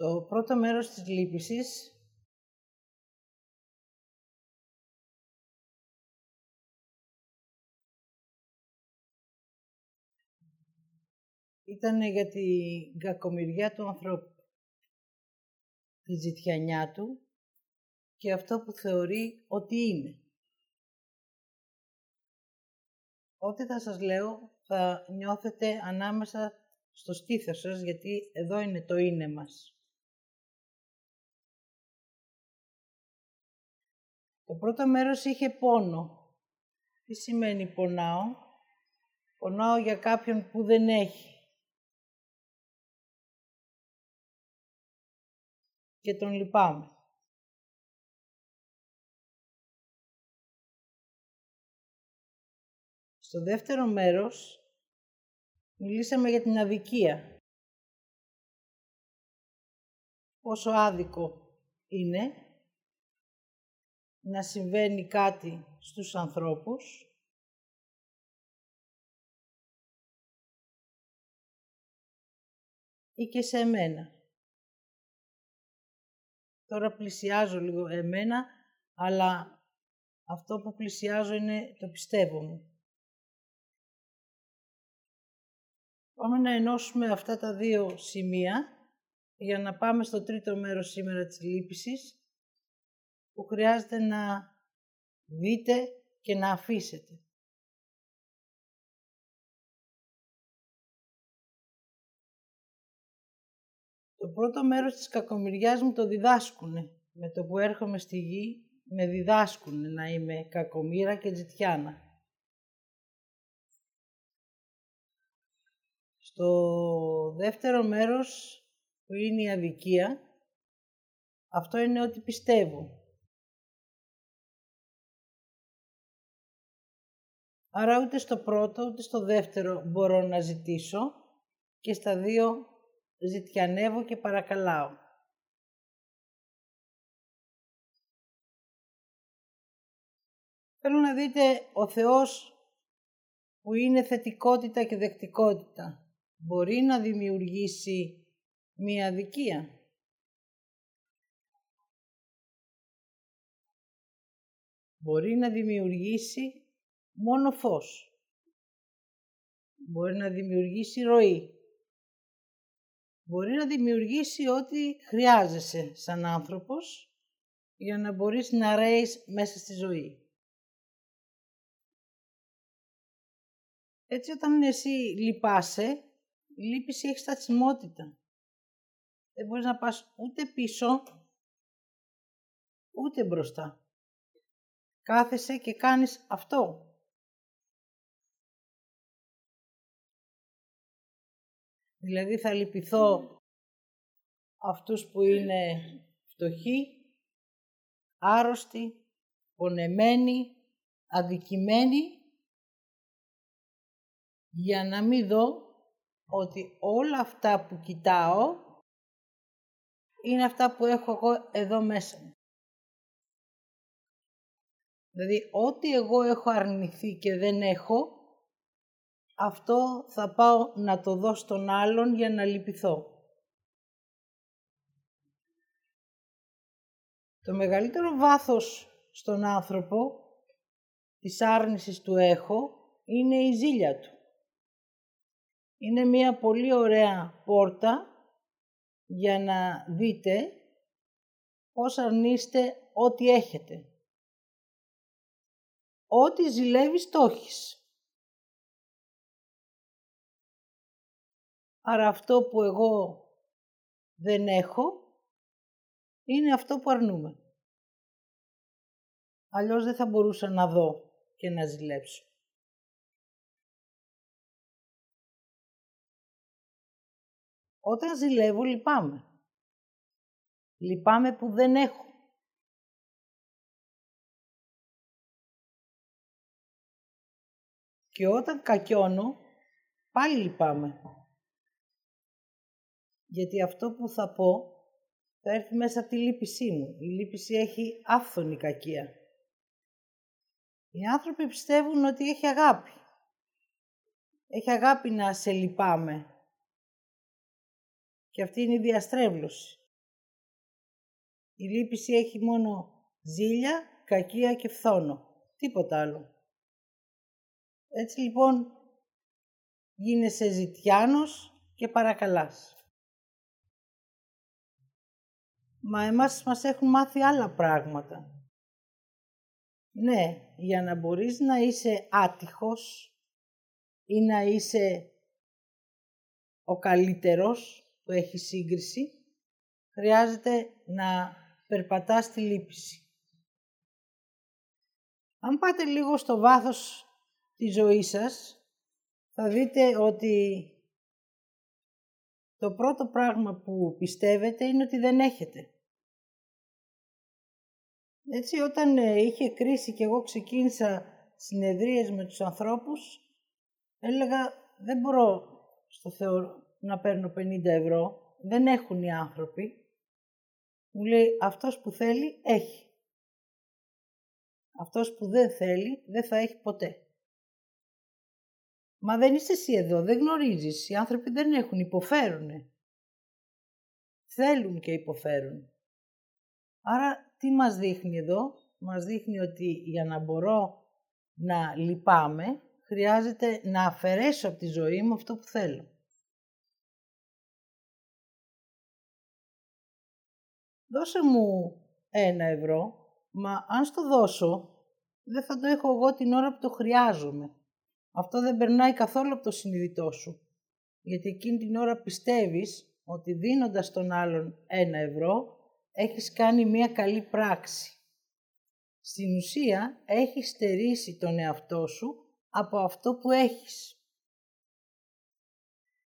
Στο πρώτο μέρος της λύπησης ήταν για την κακομοιριά του ανθρώπου, τη ζητιανιά του και αυτό που θεωρεί ότι είναι. Ό,τι θα σας λέω θα νιώθετε ανάμεσα στο στήθος σας, γιατί εδώ είναι το είναι μας. Το πρώτο μέρος είχε πόνο. Τι σημαίνει πονάω; Πονάω για κάποιον που δεν έχει. Και τον λυπάμαι. Στο δεύτερο μέρος μιλήσαμε για την αδικία. Πόσο άδικο είναι να συμβαίνει κάτι στους ανθρώπους ή και σε εμένα. Τώρα πλησιάζω λίγο εμένα, αλλά αυτό που πλησιάζω είναι το πιστεύω μου. Πάμε να ενώσουμε αυτά τα δύο σημεία για να πάμε στο τρίτο μέρος σήμερα της λύπησης που χρειάζεται να δείτε και να αφήσετε. Το πρώτο μέρος της κακομοιριάς μου το διδάσκουνε. Με το που έρχομαι στη γη με διδάσκουνε να είμαι κακομήρα και ζητιάνα. Στο δεύτερο μέρος που είναι η αδικία, αυτό είναι ότι πιστεύω. Άρα ούτε στο πρώτο ούτε στο δεύτερο μπορώ να ζητήσω και στα δύο ζητιανεύω και παρακαλάω. Θέλω να δείτε ο Θεός που είναι θετικότητα και δεκτικότητα μπορεί να δημιουργήσει μία αδικία. Μπορεί να δημιουργήσει μόνο φως. Μπορεί να δημιουργήσει ροή. Μπορεί να δημιουργήσει ό,τι χρειάζεσαι σαν άνθρωπος για να μπορείς να ρέεις μέσα στη ζωή. Έτσι όταν εσύ λυπάσαι, η λύπηση έχει στασιμότητα. Δεν μπορείς να πας ούτε πίσω, ούτε μπροστά. Κάθεσαι και κάνεις αυτό. Δηλαδή θα λυπηθώ αυτούς που είναι φτωχοί, άρρωστοι, πονεμένοι, αδικημένοι, για να μην δω ότι όλα αυτά που κοιτάω είναι αυτά που έχω εγώ εδώ μέσα μου. Δηλαδή, ό,τι εγώ έχω αρνηθεί και δεν έχω, αυτό θα πάω να το δω στον άλλον για να λυπηθώ. Το μεγαλύτερο βάθος στον άνθρωπο της άρνησης του έχω είναι η ζήλια του. Είναι μια πολύ ωραία πόρτα για να δείτε πώς αρνείστε ό,τι έχετε. Ό,τι ζηλεύεις το έχεις. Άρα αυτό που εγώ δεν έχω είναι αυτό που αρνούμε. Αλλιώς δεν θα μπορούσα να δω και να ζηλέψω. Όταν ζηλεύω λυπάμαι. Λυπάμαι που δεν έχω. Και όταν κακιώνω, πάλι λυπάμαι. Γιατί αυτό που θα πω θα έρθει μέσα από τη λύπησή μου. Η λύπηση έχει άφθονη κακία. Οι άνθρωποι πιστεύουν ότι έχει αγάπη. Έχει αγάπη να σε λυπάμαι. Και αυτή είναι η διαστρέβλωση. Η λύπηση έχει μόνο ζήλια, κακία και φθόνο. Τίποτα άλλο. Έτσι λοιπόν γίνεσαι ζητιάνος και παρακαλάς. Μα εμάς μας έχουν μάθει άλλα πράγματα. Ναι, για να μπορείς να είσαι άτυχος ή να είσαι ο καλύτερος που έχει σύγκριση, χρειάζεται να περπατάς τη λύπηση. Αν πάτε λίγο στο βάθος της ζωής σας, θα δείτε ότι το πρώτο πράγμα που πιστεύετε είναι ότι δεν έχετε. Έτσι, όταν ε, είχε κρίση και εγώ ξεκίνησα συνεδρίες με τους ανθρώπους, έλεγα δεν μπορώ στο Θεό να παίρνω 50 ευρώ, δεν έχουν οι άνθρωποι. Μου λέει αυτός που θέλει έχει. Αυτός που δεν θέλει δεν θα έχει ποτέ. Μα δεν είσαι εσύ εδώ, δεν γνωρίζεις. Οι άνθρωποι δεν έχουν, υποφέρουνε. Θέλουν και υποφέρουν. Άρα τι μας δείχνει εδώ; Μας δείχνει ότι για να μπορώ να λυπάμαι, χρειάζεται να αφαιρέσω από τη ζωή μου αυτό που θέλω. Δώσε μου ένα ευρώ, μα αν στο δώσω, δεν θα το έχω εγώ την ώρα που το χρειάζομαι. Αυτό δεν περνάει καθόλου από το συνειδητό σου. Γιατί εκείνη την ώρα πιστεύεις ότι δίνοντας τον άλλον ένα ευρώ, έχεις κάνει μία καλή πράξη. Στην ουσία, έχεις στερήσει τον εαυτό σου από αυτό που έχεις.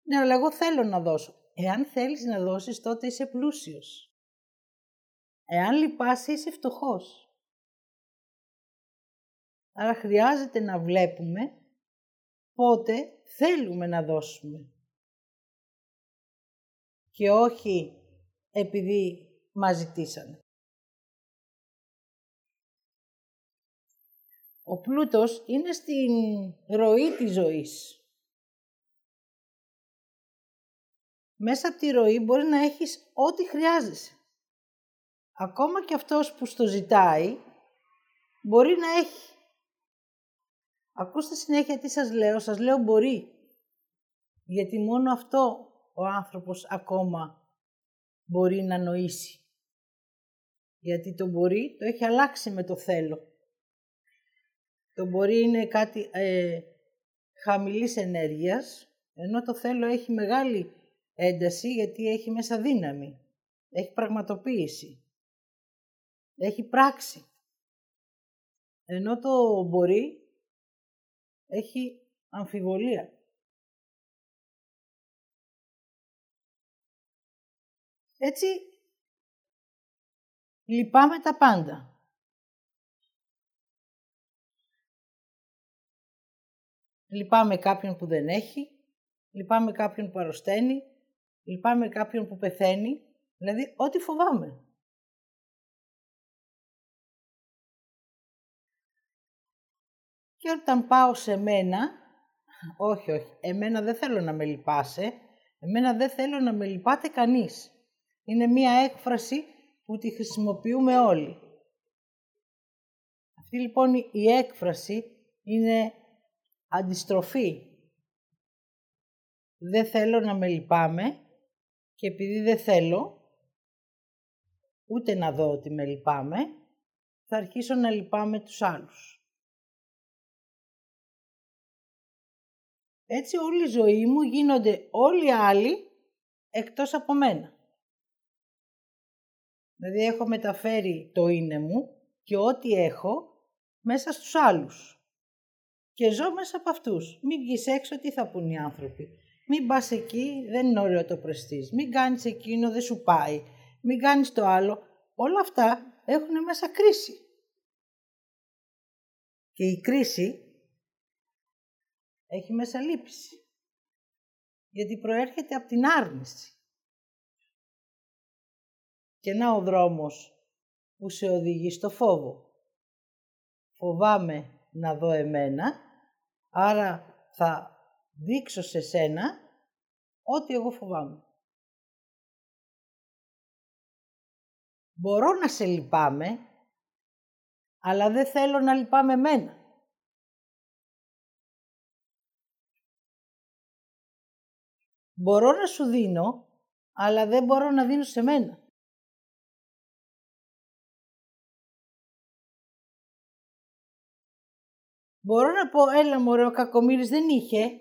Ναι, αλλά εγώ θέλω να δώσω. Εάν θέλεις να δώσεις, τότε είσαι πλούσιος. Εάν λυπάσαι, είσαι φτωχός. Άρα χρειάζεται να βλέπουμε πότε θέλουμε να δώσουμε. Και όχι επειδή μας ζητήσανε. Ο πλούτος είναι στην ροή της ζωής. Μέσα από τη ροή μπορεί να έχεις ό,τι χρειάζεσαι. Ακόμα και αυτός που στο ζητάει μπορεί να έχει. Ακούστε συνέχεια τι σας λέω. Σας λέω μπορεί. Γιατί μόνο αυτό ο άνθρωπος ακόμα μπορεί να νοήσει. Γιατί το μπορεί το έχει αλλάξει με το θέλω. Το μπορεί είναι κάτι ε, χαμηλής ενέργειας, ενώ το θέλω έχει μεγάλη ένταση γιατί έχει μέσα δύναμη. Έχει πραγματοποίηση. Έχει πράξη. Ενώ το μπορεί έχει αμφιβολία. Έτσι, λυπάμαι τα πάντα. Λυπάμαι κάποιον που δεν έχει, λυπάμαι κάποιον που αρρωσταίνει, λυπάμαι κάποιον που πεθαίνει, δηλαδή ό,τι φοβάμαι. Και όταν πάω σε μένα, όχι, όχι, εμένα δεν θέλω να με λυπάσαι, εμένα δεν θέλω να με λυπάτε κανείς. Είναι μία έκφραση που τη χρησιμοποιούμε όλοι. Αυτή λοιπόν η έκφραση είναι αντιστροφή. Δεν θέλω να με λυπάμαι και επειδή δεν θέλω ούτε να δω ότι με λυπάμαι, θα αρχίσω να λυπάμαι τους άλλους. Έτσι όλη η ζωή μου γίνονται όλοι οι άλλοι εκτός από μένα. Δηλαδή έχω μεταφέρει το είναι μου και ό,τι έχω μέσα στους άλλους. Και ζω μέσα από αυτούς. Μην βγεις έξω, τι θα πούν οι άνθρωποι. Μην πας εκεί, δεν είναι ωραίο το πρεστής. Μην κάνεις εκείνο, δεν σου πάει. Μην κάνεις το άλλο. Όλα αυτά έχουν μέσα κρίση. Και η κρίση έχει μέσα λύπηση. Γιατί προέρχεται από την άρνηση. Και να ο δρόμος που σε οδηγεί στο φόβο. Φοβάμαι να δω εμένα, άρα θα δείξω σε σένα ό,τι εγώ φοβάμαι. Μπορώ να σε λυπάμαι, αλλά δεν θέλω να λυπάμαι εμένα. Μπορώ να σου δίνω, αλλά δεν μπορώ να δίνω σε μένα. Μπορώ να πω, έλα μωρέ, ο Κακομύρης δεν είχε.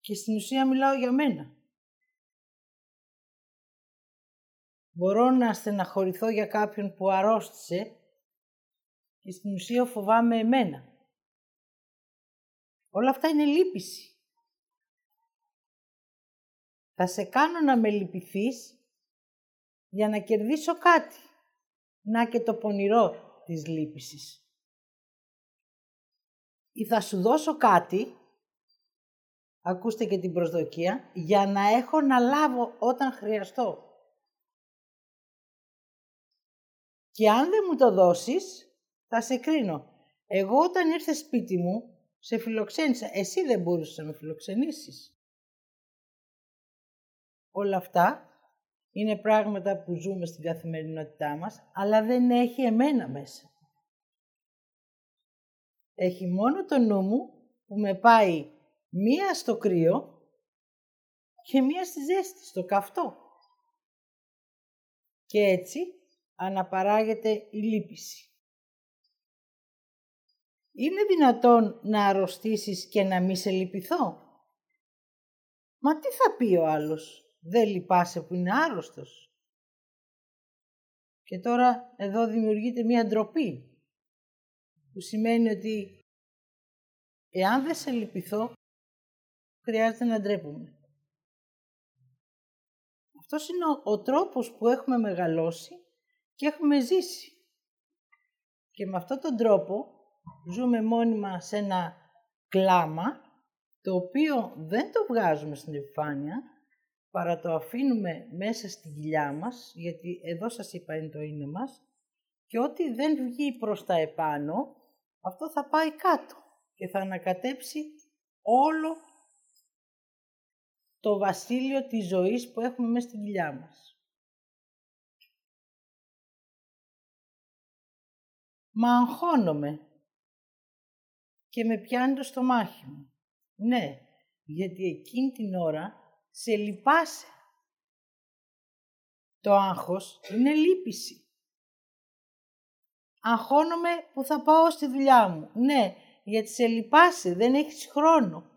Και στην ουσία μιλάω για μένα. Μπορώ να στεναχωρηθώ για κάποιον που αρρώστησε και στην ουσία φοβάμαι εμένα. Όλα αυτά είναι λύπηση. Θα σε κάνω να με λυπηθείς για να κερδίσω κάτι. Να και το πονηρό της λύπησης ή θα σου δώσω κάτι, ακούστε και την προσδοκία, για να έχω να λάβω όταν χρειαστώ. Και αν δεν μου το δώσεις, θα σε κρίνω. Εγώ όταν ήρθε σπίτι μου, σε φιλοξένησα. Εσύ δεν μπορούσες να με φιλοξενήσεις. Όλα αυτά είναι πράγματα που ζούμε στην καθημερινότητά μας, αλλά δεν έχει εμένα μέσα. Έχει μόνο το νου μου που με πάει μία στο κρύο και μία στη ζέστη, στο καυτό. Και έτσι αναπαράγεται η λύπηση. Είναι δυνατόν να αρρωστήσεις και να μη σε λυπηθώ; Μα τι θα πει ο άλλος, δεν λυπάσαι που είναι άρρωστος. Και τώρα εδώ δημιουργείται μία ντροπή που σημαίνει ότι εάν δεν σε λυπηθώ, χρειάζεται να ντρέπουμε. Αυτός είναι ο, ο τρόπος που έχουμε μεγαλώσει και έχουμε ζήσει. Και με αυτόν τον τρόπο ζούμε μόνιμα σε ένα κλάμα, το οποίο δεν το βγάζουμε στην επιφάνεια, παρά το αφήνουμε μέσα στη κοιλιά μας, γιατί εδώ σας είπα είναι το είναι μας, και ό,τι δεν βγει προς τα επάνω, αυτό θα πάει κάτω και θα ανακατέψει όλο το βασίλειο της ζωής που έχουμε μέσα στην κοιλιά μας. Μα αγχώνομαι και με πιάνει το στομάχι μου. Ναι, γιατί εκείνη την ώρα σε λυπάσαι. Το άγχος είναι λύπηση. Αγχώνομαι που θα πάω στη δουλειά μου. Ναι, γιατί σε λυπάσαι, δεν έχεις χρόνο.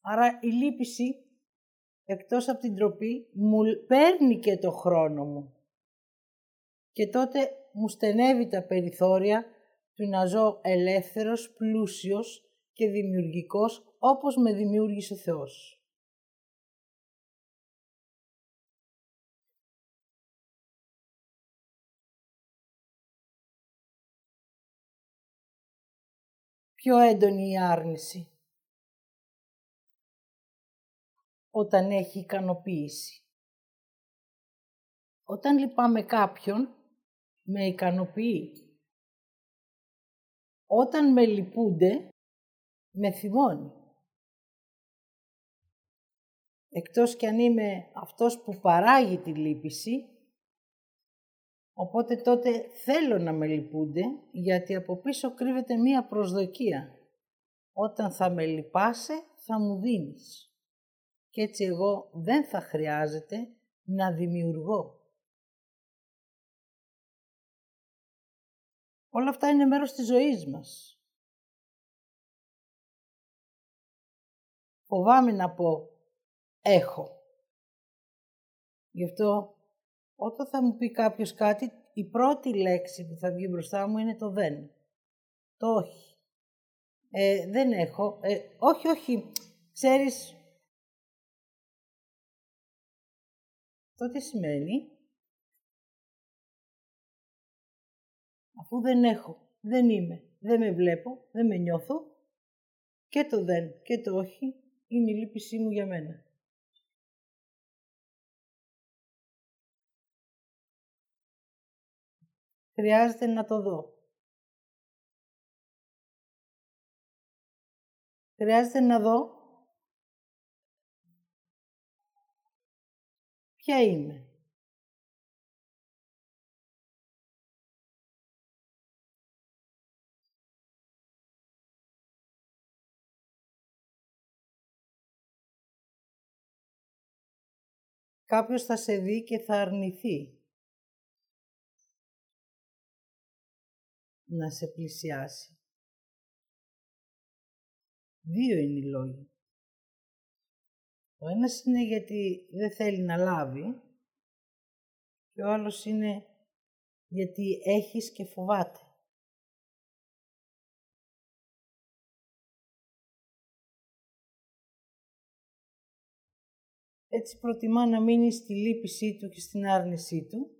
Άρα η λύπηση, εκτός από την τροπή, μου παίρνει και το χρόνο μου. Και τότε μου στενεύει τα περιθώρια του να ζω ελεύθερος, πλούσιος και δημιουργικός, όπως με δημιούργησε ο Θεός. πιο έντονη η άρνηση. Όταν έχει ικανοποίηση. Όταν λυπάμαι κάποιον, με ικανοποιεί. Όταν με λυπούνται, με θυμώνει. Εκτός κι αν είμαι αυτός που παράγει τη λύπηση, Οπότε τότε θέλω να με λυπούνται, γιατί από πίσω κρύβεται μία προσδοκία. Όταν θα με λυπάσαι, θα μου δίνεις. Και έτσι εγώ δεν θα χρειάζεται να δημιουργώ. Όλα αυτά είναι μέρος της ζωής μας. Φοβάμαι να πω έχω. Γι' αυτό όταν θα μου πει κάποιος κάτι, η πρώτη λέξη που θα βγει μπροστά μου είναι το δεν. Το όχι. Ε, δεν έχω. Ε, όχι, όχι. Ξέρεις, αυτό τι σημαίνει; Αφού δεν έχω, δεν είμαι, δεν με βλέπω, δεν με νιώθω, και το δεν και το όχι είναι η λύπησή μου για μένα. Χρειάζεται να το δω. Χρειάζεται να δω ποια είμαι. Κάποιος θα σε δει και θα αρνηθεί να σε πλησιάσει. Δύο είναι οι λόγοι. Ο ένας είναι γιατί δεν θέλει να λάβει και ο άλλος είναι γιατί έχεις και φοβάται. Έτσι προτιμά να μείνει στη λύπησή του και στην άρνησή του,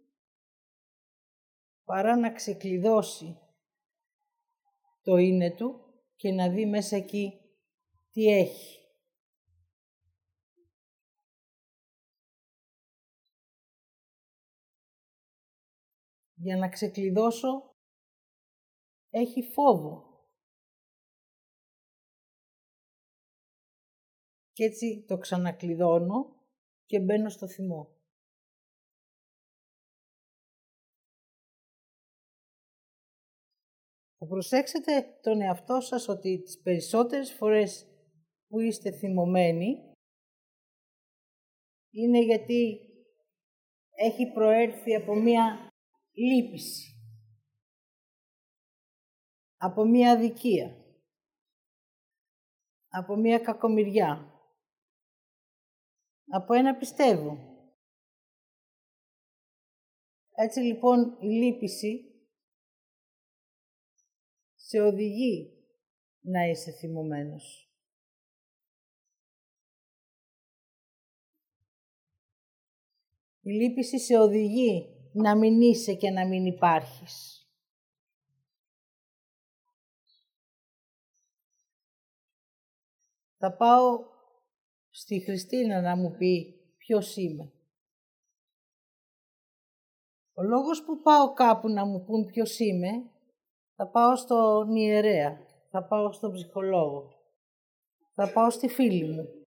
παρά να ξεκλειδώσει το είναι του και να δει μέσα εκεί τι έχει. Για να ξεκλειδώσω έχει φόβο. Και έτσι το ξανακλειδώνω και μπαίνω στο θυμό. Θα προσέξετε τον εαυτό σας ότι τις περισσότερες φορές που είστε θυμωμένοι είναι γιατί έχει προέρθει από μία λύπηση, από μία αδικία, από μία κακομοιριά, από ένα πιστεύω. Έτσι λοιπόν η λύπηση σε οδηγεί να είσαι θυμωμένος. Η λύπηση σε οδηγεί να μην είσαι και να μην υπάρχεις. Θα πάω στη Χριστίνα να μου πει ποιος είμαι. Ο λόγος που πάω κάπου να μου πούν ποιος είμαι θα πάω στον ιερέα, θα πάω στον ψυχολόγο, θα πάω στη φίλη μου.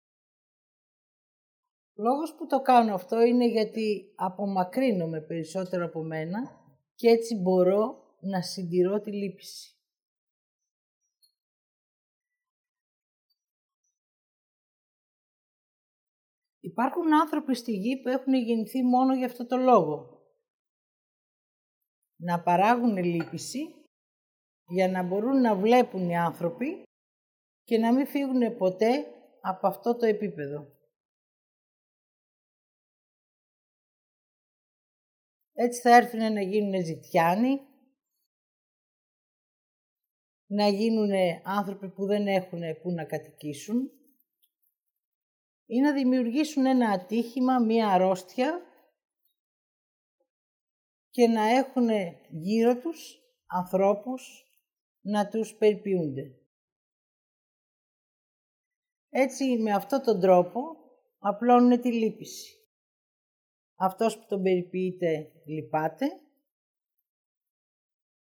Ο λόγος που το κάνω αυτό είναι γιατί απομακρύνομαι περισσότερο από μένα και έτσι μπορώ να συντηρώ τη λύπηση. Υπάρχουν άνθρωποι στη γη που έχουν γεννηθεί μόνο για αυτό το λόγο. Να παράγουν λύπηση για να μπορούν να βλέπουν οι άνθρωποι και να μην φύγουν ποτέ από αυτό το επίπεδο. Έτσι θα έρθουν να γίνουν ζητιάνοι, να γίνουν άνθρωποι που δεν έχουν που να κατοικήσουν ή να δημιουργήσουν ένα ατύχημα, μία αρρώστια και να έχουν γύρω τους ανθρώπους να τους περιποιούνται. Έτσι, με αυτόν τον τρόπο, απλώνουν τη λύπηση. Αυτός που τον περιποιείται λυπάται.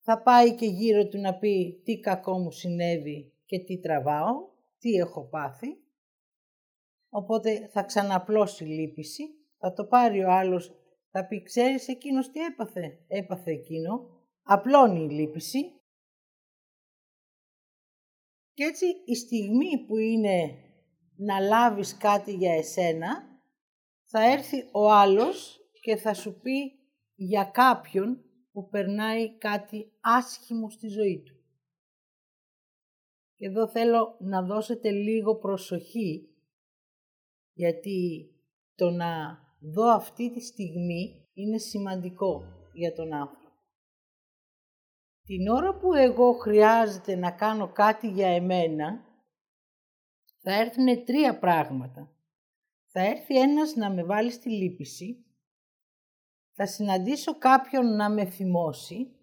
Θα πάει και γύρω του να πει τι κακό μου συνέβη και τι τραβάω, τι έχω πάθει. Οπότε θα ξαναπλώσει λύπηση, θα το πάρει ο άλλος, θα πει ξέρεις εκείνος τι έπαθε, έπαθε εκείνο, απλώνει η λύπηση και έτσι η στιγμή που είναι να λάβεις κάτι για εσένα, θα έρθει ο άλλος και θα σου πει για κάποιον που περνάει κάτι άσχημο στη ζωή του. Και εδώ θέλω να δώσετε λίγο προσοχή, γιατί το να δω αυτή τη στιγμή είναι σημαντικό για τον άνθρωπο. Την ώρα που εγώ χρειάζεται να κάνω κάτι για εμένα, θα έρθουν τρία πράγματα. Θα έρθει ένας να με βάλει στη λύπηση, θα συναντήσω κάποιον να με θυμώσει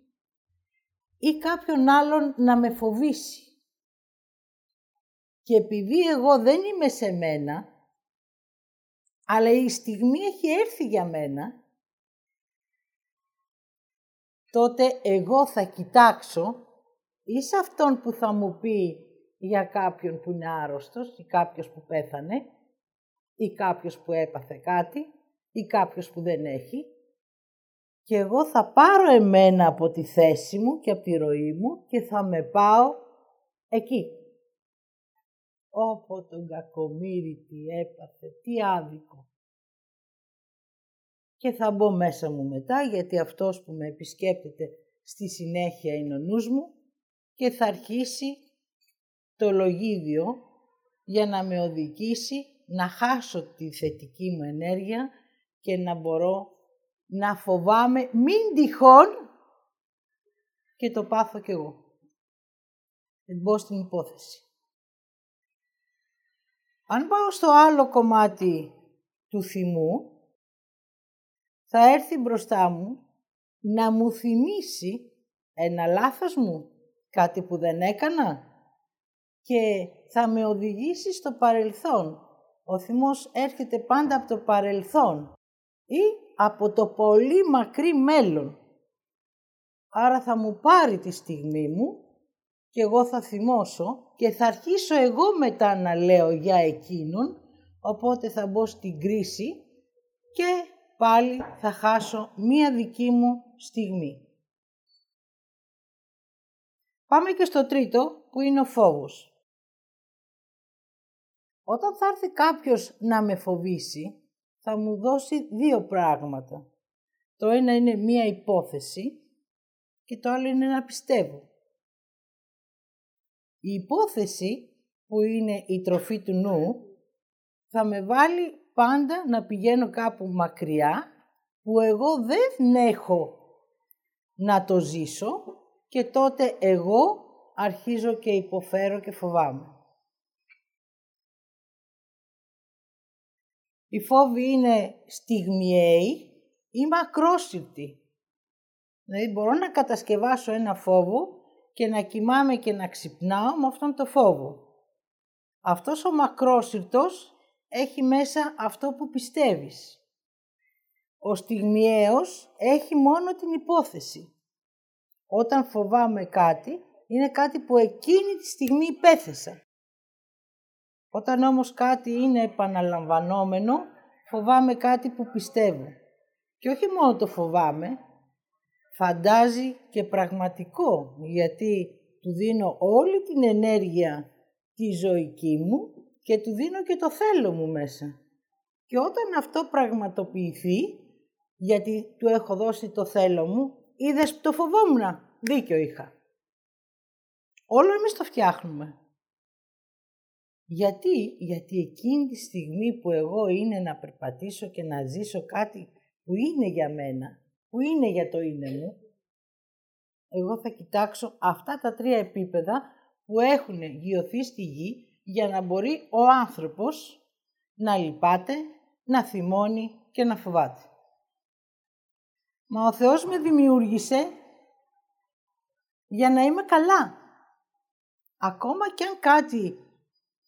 ή κάποιον άλλον να με φοβήσει. Και επειδή εγώ δεν είμαι σε μένα, αλλά η στιγμή έχει έρθει για μένα, τότε εγώ θα κοιτάξω ή σε αυτόν που θα μου πει για κάποιον που είναι άρρωστος ή κάποιος που πέθανε ή κάποιος που έπαθε κάτι ή κάποιος που δεν έχει και εγώ θα πάρω εμένα από τη θέση μου και από τη ροή μου και θα με πάω εκεί. Όπο τον κακομύρι τι έπαθε, τι άδικο. Και θα μπω μέσα μου μετά, γιατί αυτός που με επισκέπτεται στη συνέχεια είναι ο νους μου και θα αρχίσει το λογίδιο για να με οδηγήσει να χάσω τη θετική μου ενέργεια και να μπορώ να φοβάμαι μην τυχόν και το πάθω κι εγώ. Δεν μπω στην υπόθεση. Αν πάω στο άλλο κομμάτι του θυμού, θα έρθει μπροστά μου να μου θυμίσει ένα λάθος μου, κάτι που δεν έκανα και θα με οδηγήσει στο παρελθόν. Ο θυμός έρχεται πάντα από το παρελθόν ή από το πολύ μακρύ μέλλον. Άρα θα μου πάρει τη στιγμή μου και εγώ θα θυμώσω και θα αρχίσω εγώ μετά να λέω για εκείνον, οπότε θα μπω στην κρίση και πάλι θα χάσω μία δική μου στιγμή. Πάμε και στο τρίτο που είναι ο φόβος. Όταν θα έρθει κάποιος να με φοβήσει, θα μου δώσει δύο πράγματα. Το ένα είναι μία υπόθεση και το άλλο είναι να πιστεύω. Η υπόθεση που είναι η τροφή του νου θα με βάλει πάντα να πηγαίνω κάπου μακριά που εγώ δεν έχω να το ζήσω και τότε εγώ αρχίζω και υποφέρω και φοβάμαι. Οι φόβοι είναι στιγμιαίοι ή μακρόσυρτοι. Δηλαδή μπορώ να κατασκευάσω ένα φόβο και να κοιμάμαι και να ξυπνάω με αυτόν το φόβο. Αυτός ο μακρόσυρτος έχει μέσα αυτό που πιστεύεις. Ο στιγμιαίος έχει μόνο την υπόθεση. Όταν φοβάμαι κάτι, είναι κάτι που εκείνη τη στιγμή υπέθεσα. Όταν όμως κάτι είναι επαναλαμβανόμενο, φοβάμαι κάτι που πιστεύω. Και όχι μόνο το φοβάμαι, φαντάζει και πραγματικό, γιατί του δίνω όλη την ενέργεια τη ζωική μου και του δίνω και το θέλω μου μέσα. Και όταν αυτό πραγματοποιηθεί, γιατί του έχω δώσει το θέλω μου, είδες που το φοβόμουν, δίκιο είχα. Όλο εμείς το φτιάχνουμε. Γιατί, γιατί εκείνη τη στιγμή που εγώ είναι να περπατήσω και να ζήσω κάτι που είναι για μένα, που είναι για το είναι μου, εγώ θα κοιτάξω αυτά τα τρία επίπεδα που έχουν γιωθεί στη γη για να μπορεί ο άνθρωπος να λυπάται, να θυμώνει και να φοβάται. Μα ο Θεός με δημιούργησε για να είμαι καλά. Ακόμα και αν κάτι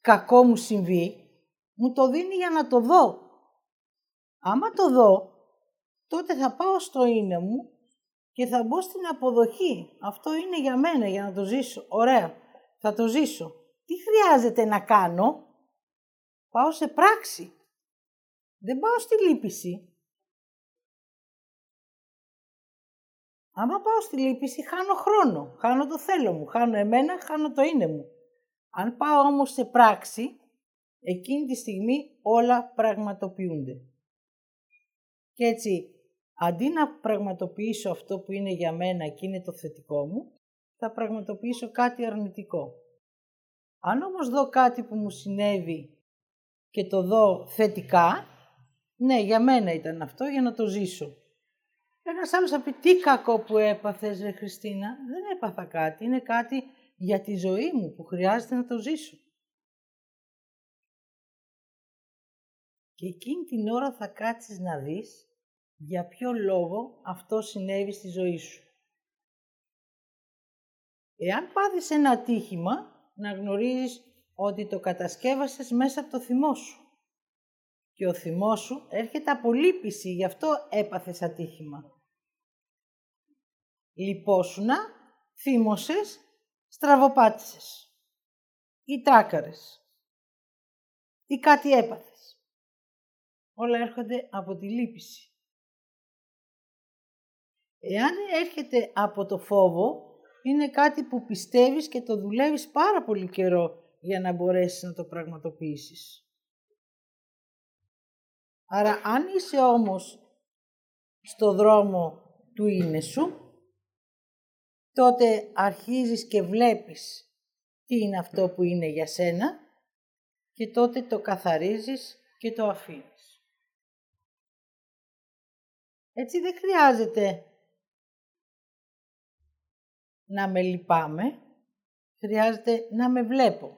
κακό μου συμβεί, μου το δίνει για να το δω. Άμα το δω, τότε θα πάω στο είναι μου και θα μπω στην αποδοχή. Αυτό είναι για μένα, για να το ζήσω. Ωραία, θα το ζήσω. Τι χρειάζεται να κάνω; Πάω σε πράξη. Δεν πάω στη λύπηση. Άμα πάω στη λύπηση, χάνω χρόνο. Χάνω το θέλω μου. Χάνω εμένα, χάνω το είναι μου. Αν πάω όμως σε πράξη, εκείνη τη στιγμή όλα πραγματοποιούνται. Και έτσι, αντί να πραγματοποιήσω αυτό που είναι για μένα και είναι το θετικό μου, θα πραγματοποιήσω κάτι αρνητικό. Αν όμως δω κάτι που μου συνέβη και το δω θετικά, ναι, για μένα ήταν αυτό, για να το ζήσω. Ένας άλλος θα πει, τι κακό που έπαθες, ρε Χριστίνα. Δεν έπαθα κάτι, είναι κάτι για τη ζωή μου που χρειάζεται να το ζήσω. Και εκείνη την ώρα θα κάτσεις να δεις για ποιο λόγο αυτό συνέβη στη ζωή σου. Εάν πάθεις ένα ατύχημα, να γνωρίζεις ότι το κατασκεύασες μέσα από το θυμό σου. Και ο θυμός σου έρχεται από λύπηση, γι' αυτό έπαθες ατύχημα. Λυπόσουνα, θύμωσες στραβοπάτησες ή τράκαρες ή κάτι έπαθες. Όλα έρχονται από τη λύπηση. Εάν έρχεται από το φόβο, είναι κάτι που πιστεύεις και το δουλεύεις πάρα πολύ καιρό για να μπορέσεις να το πραγματοποιήσεις. Άρα αν είσαι όμως στο δρόμο του είναι σου, τότε αρχίζεις και βλέπεις τι είναι αυτό που είναι για σένα και τότε το καθαρίζεις και το αφήνεις. Έτσι δεν χρειάζεται να με λυπάμαι, χρειάζεται να με βλέπω.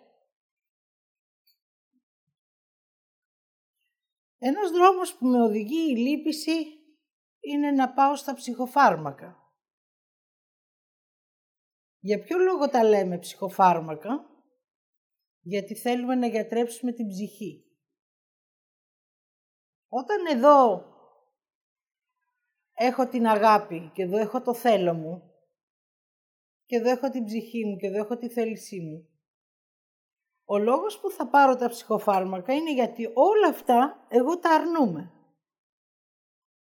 Ένας δρόμος που με οδηγεί η λύπηση είναι να πάω στα ψυχοφάρμακα. Για ποιο λόγο τα λέμε ψυχοφάρμακα; Γιατί θέλουμε να γιατρέψουμε την ψυχή. Όταν εδώ έχω την αγάπη και εδώ έχω το θέλω μου και εδώ έχω την ψυχή μου και εδώ έχω τη θέλησή μου, ο λόγος που θα πάρω τα ψυχοφάρμακα είναι γιατί όλα αυτά εγώ τα αρνούμε.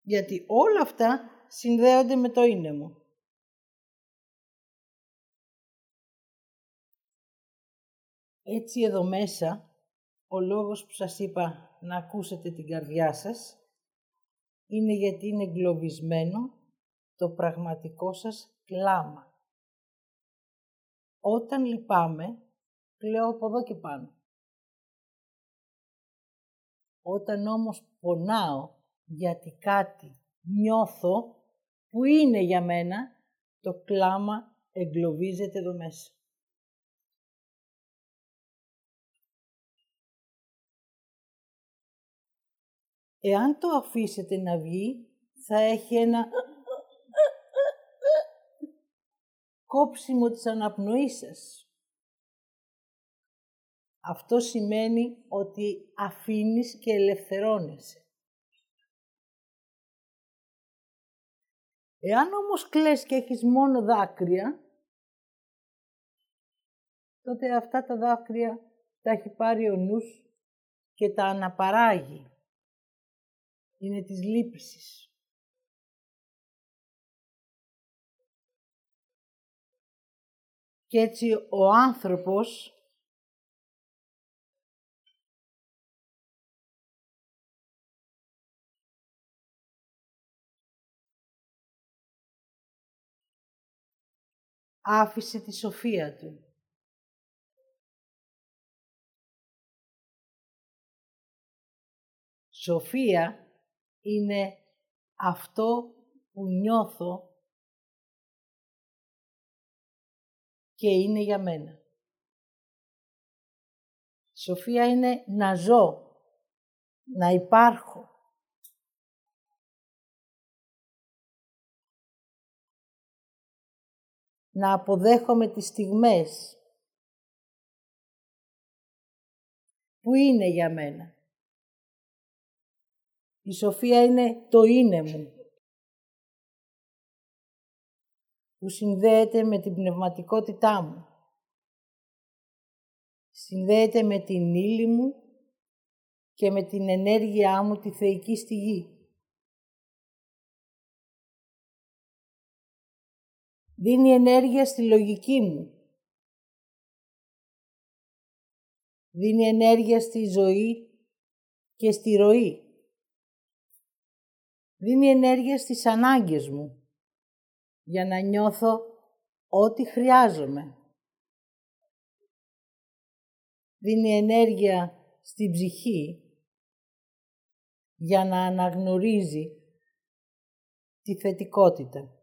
Γιατί όλα αυτά συνδέονται με το είναι μου. Έτσι εδώ μέσα, ο λόγος που σας είπα να ακούσετε την καρδιά σας, είναι γιατί είναι εγκλωβισμένο το πραγματικό σας κλάμα. Όταν λυπάμαι, κλαίω από εδώ και πάνω. Όταν όμως πονάω γιατί κάτι νιώθω που είναι για μένα, το κλάμα εγκλωβίζεται εδώ μέσα. Εάν το αφήσετε να βγει, θα έχει ένα κόψιμο της αναπνοής σας. Αυτό σημαίνει ότι αφήνεις και ελευθερώνεσαι. Εάν όμως κλαις και έχεις μόνο δάκρυα, τότε αυτά τα δάκρυα τα έχει πάρει ο νους και τα αναπαράγει είναι της λύπησης. Και έτσι ο άνθρωπος άφησε τη σοφία του. Σοφία είναι αυτό που νιώθω και είναι για μένα. Σοφία είναι να ζω, να υπάρχω. Να αποδέχομαι τις στιγμές που είναι για μένα. Η σοφία είναι το είναι μου. Που συνδέεται με την πνευματικότητά μου. Συνδέεται με την ύλη μου και με την ενέργειά μου τη θεϊκή στη γη. Δίνει ενέργεια στη λογική μου. Δίνει ενέργεια στη ζωή και στη ροή δίνει ενέργεια στις ανάγκες μου για να νιώθω ό,τι χρειάζομαι. Δίνει ενέργεια στην ψυχή για να αναγνωρίζει τη θετικότητα.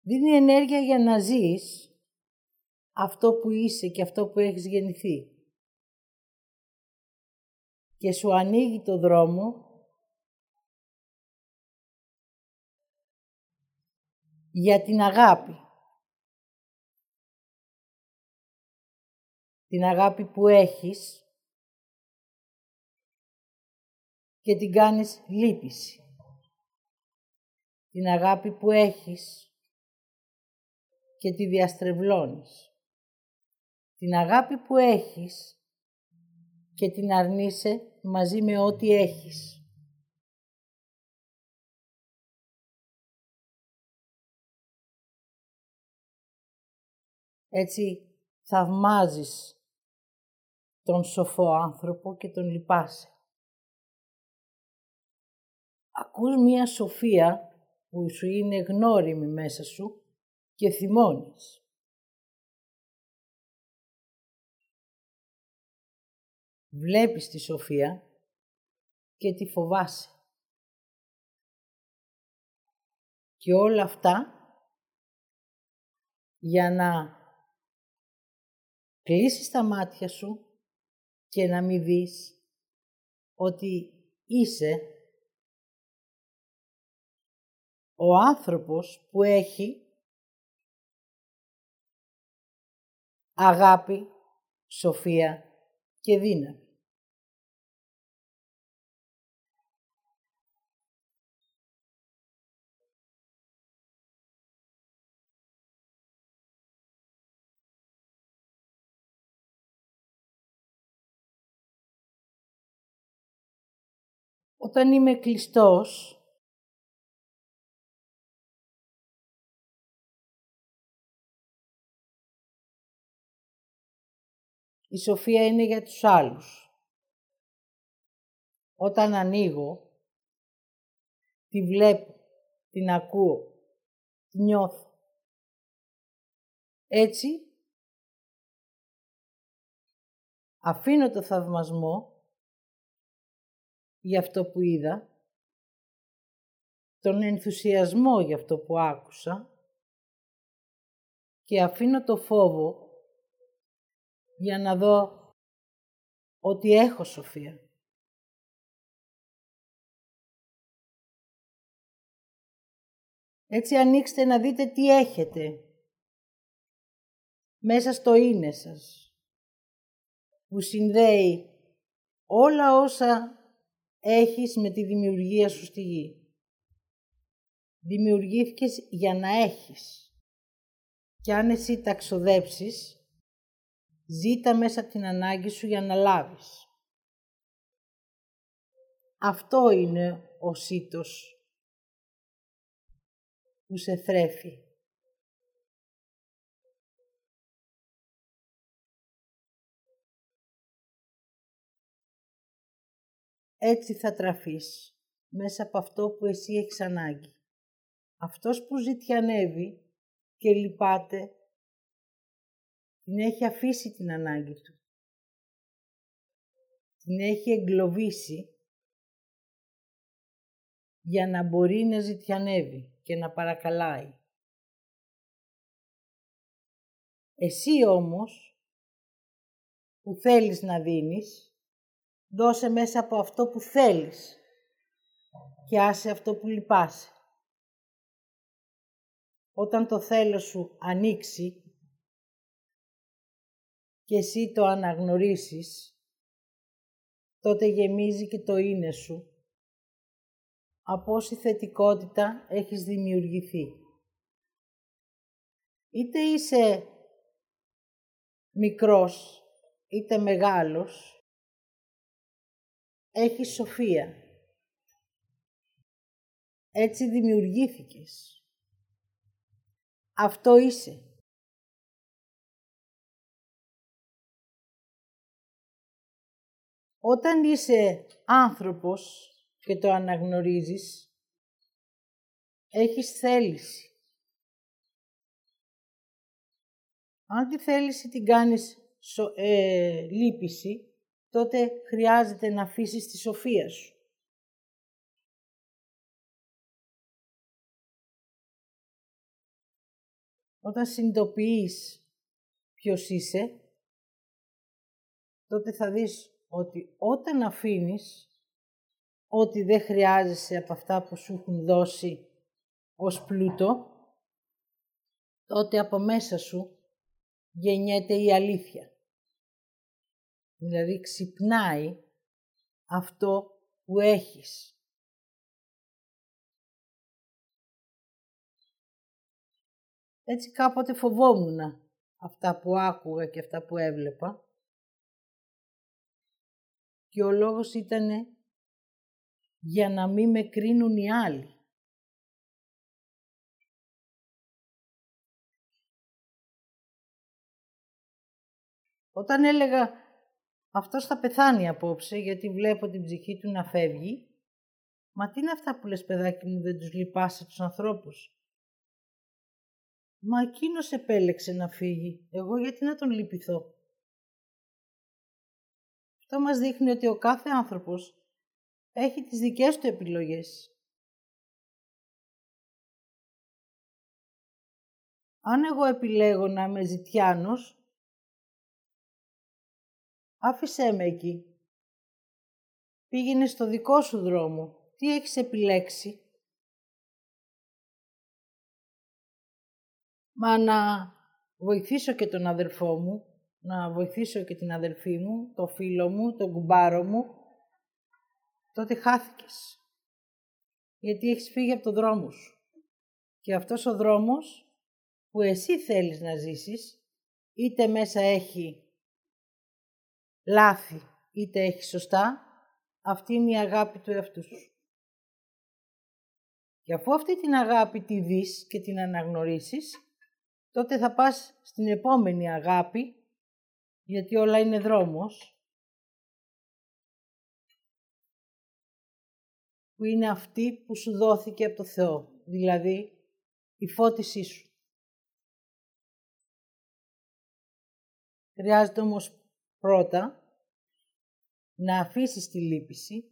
Δίνει ενέργεια για να ζεις αυτό που είσαι και αυτό που έχεις γεννηθεί και σου ανοίγει το δρόμο για την αγάπη. Την αγάπη που έχεις και την κάνεις λύπηση. Την αγάπη που έχεις και τη διαστρεβλώνεις. Την αγάπη που έχεις και την αρνείσαι μαζί με ό,τι έχεις. Έτσι θαυμάζεις τον σοφό άνθρωπο και τον λυπάσαι. Ακούς μία σοφία που σου είναι γνώριμη μέσα σου και θυμώνεις. Βλέπεις τη σοφία και τη φοβάσαι. Και όλα αυτά για να κλείσεις τα μάτια σου και να μην δεις ότι είσαι ο άνθρωπος που έχει αγάπη, σοφία και δύναμη. Όταν είμαι κλειστός, η σοφία είναι για τους άλλους. Όταν ανοίγω, τη βλέπω, την ακούω, τη νιώθω. Έτσι, αφήνω το θαυμασμό για αυτό που είδα, τον ενθουσιασμό για αυτό που άκουσα και αφήνω το φόβο για να δω ότι έχω σοφία. Έτσι ανοίξτε να δείτε τι έχετε μέσα στο είναι σας, που συνδέει όλα όσα έχεις με τη δημιουργία σου στη γη. Δημιουργήθηκες για να έχεις. Και αν εσύ τα ξοδέψεις, ζήτα μέσα από την ανάγκη σου για να λάβεις. Αυτό είναι ο σύτος που σε θρέφει. Έτσι θα τραφείς μέσα από αυτό που εσύ έχεις ανάγκη. Αυτός που ζητιανεύει και λυπάται, την έχει αφήσει την ανάγκη του. Την έχει εγκλωβίσει για να μπορεί να ζητιανεύει και να παρακαλάει. Εσύ όμως που θέλεις να δίνεις, Δώσε μέσα από αυτό που θέλεις και άσε αυτό που λυπάσαι. Όταν το θέλω σου ανοίξει και εσύ το αναγνωρίσεις, τότε γεμίζει και το είναι σου από όση θετικότητα έχεις δημιουργηθεί. Είτε είσαι μικρός, είτε μεγάλος, έχει σοφία. Έτσι δημιουργήθηκες. Αυτό είσαι. Όταν είσαι άνθρωπος και το αναγνωρίζεις, έχεις θέληση. Αν τη θέληση την κάνεις ε, λύπηση, τότε χρειάζεται να αφήσεις τη σοφία σου. Όταν συνειδητοποιείς ποιος είσαι, τότε θα δεις ότι όταν αφήνεις ό,τι δεν χρειάζεσαι από αυτά που σου έχουν δώσει ως πλούτο, τότε από μέσα σου γεννιέται η αλήθεια. Δηλαδή ξυπνάει αυτό που έχεις. Έτσι κάποτε φοβόμουν αυτά που άκουγα και αυτά που έβλεπα. Και ο λόγος ήταν για να μην με κρίνουν οι άλλοι. Όταν έλεγα αυτός θα πεθάνει απόψε γιατί βλέπω την ψυχή του να φεύγει, μα τι είναι αυτά που λες παιδάκι μου δεν τους λυπάσαι τους ανθρώπους; Μα εκείνος επέλεξε να φύγει, εγώ γιατί να τον λυπηθώ; Αυτό μας δείχνει ότι ο κάθε άνθρωπος έχει τις δικές του επιλογές. Αν εγώ επιλέγω να είμαι ζητιάνος, άφησέ με εκεί. Πήγαινε στο δικό σου δρόμο. Τι έχεις επιλέξει; Μα να βοηθήσω και τον αδελφό μου, να βοηθήσω και την αδελφή μου, το φίλο μου, τον κουμπάρο μου, τότε χάθηκες. Γιατί έχεις φύγει από το δρόμο σου. Και αυτός ο δρόμος που εσύ θέλεις να ζήσεις, είτε μέσα έχει λάθη, είτε έχει σωστά, αυτή είναι η αγάπη του εαυτού σου. Και αφού αυτή την αγάπη τη δεις και την αναγνωρίσεις, τότε θα πας στην επόμενη αγάπη, γιατί όλα είναι δρόμος, που είναι αυτή που σου δόθηκε από το Θεό, δηλαδή η φώτισή σου. Χρειάζεται όμως πρώτα να αφήσεις τη λύπηση.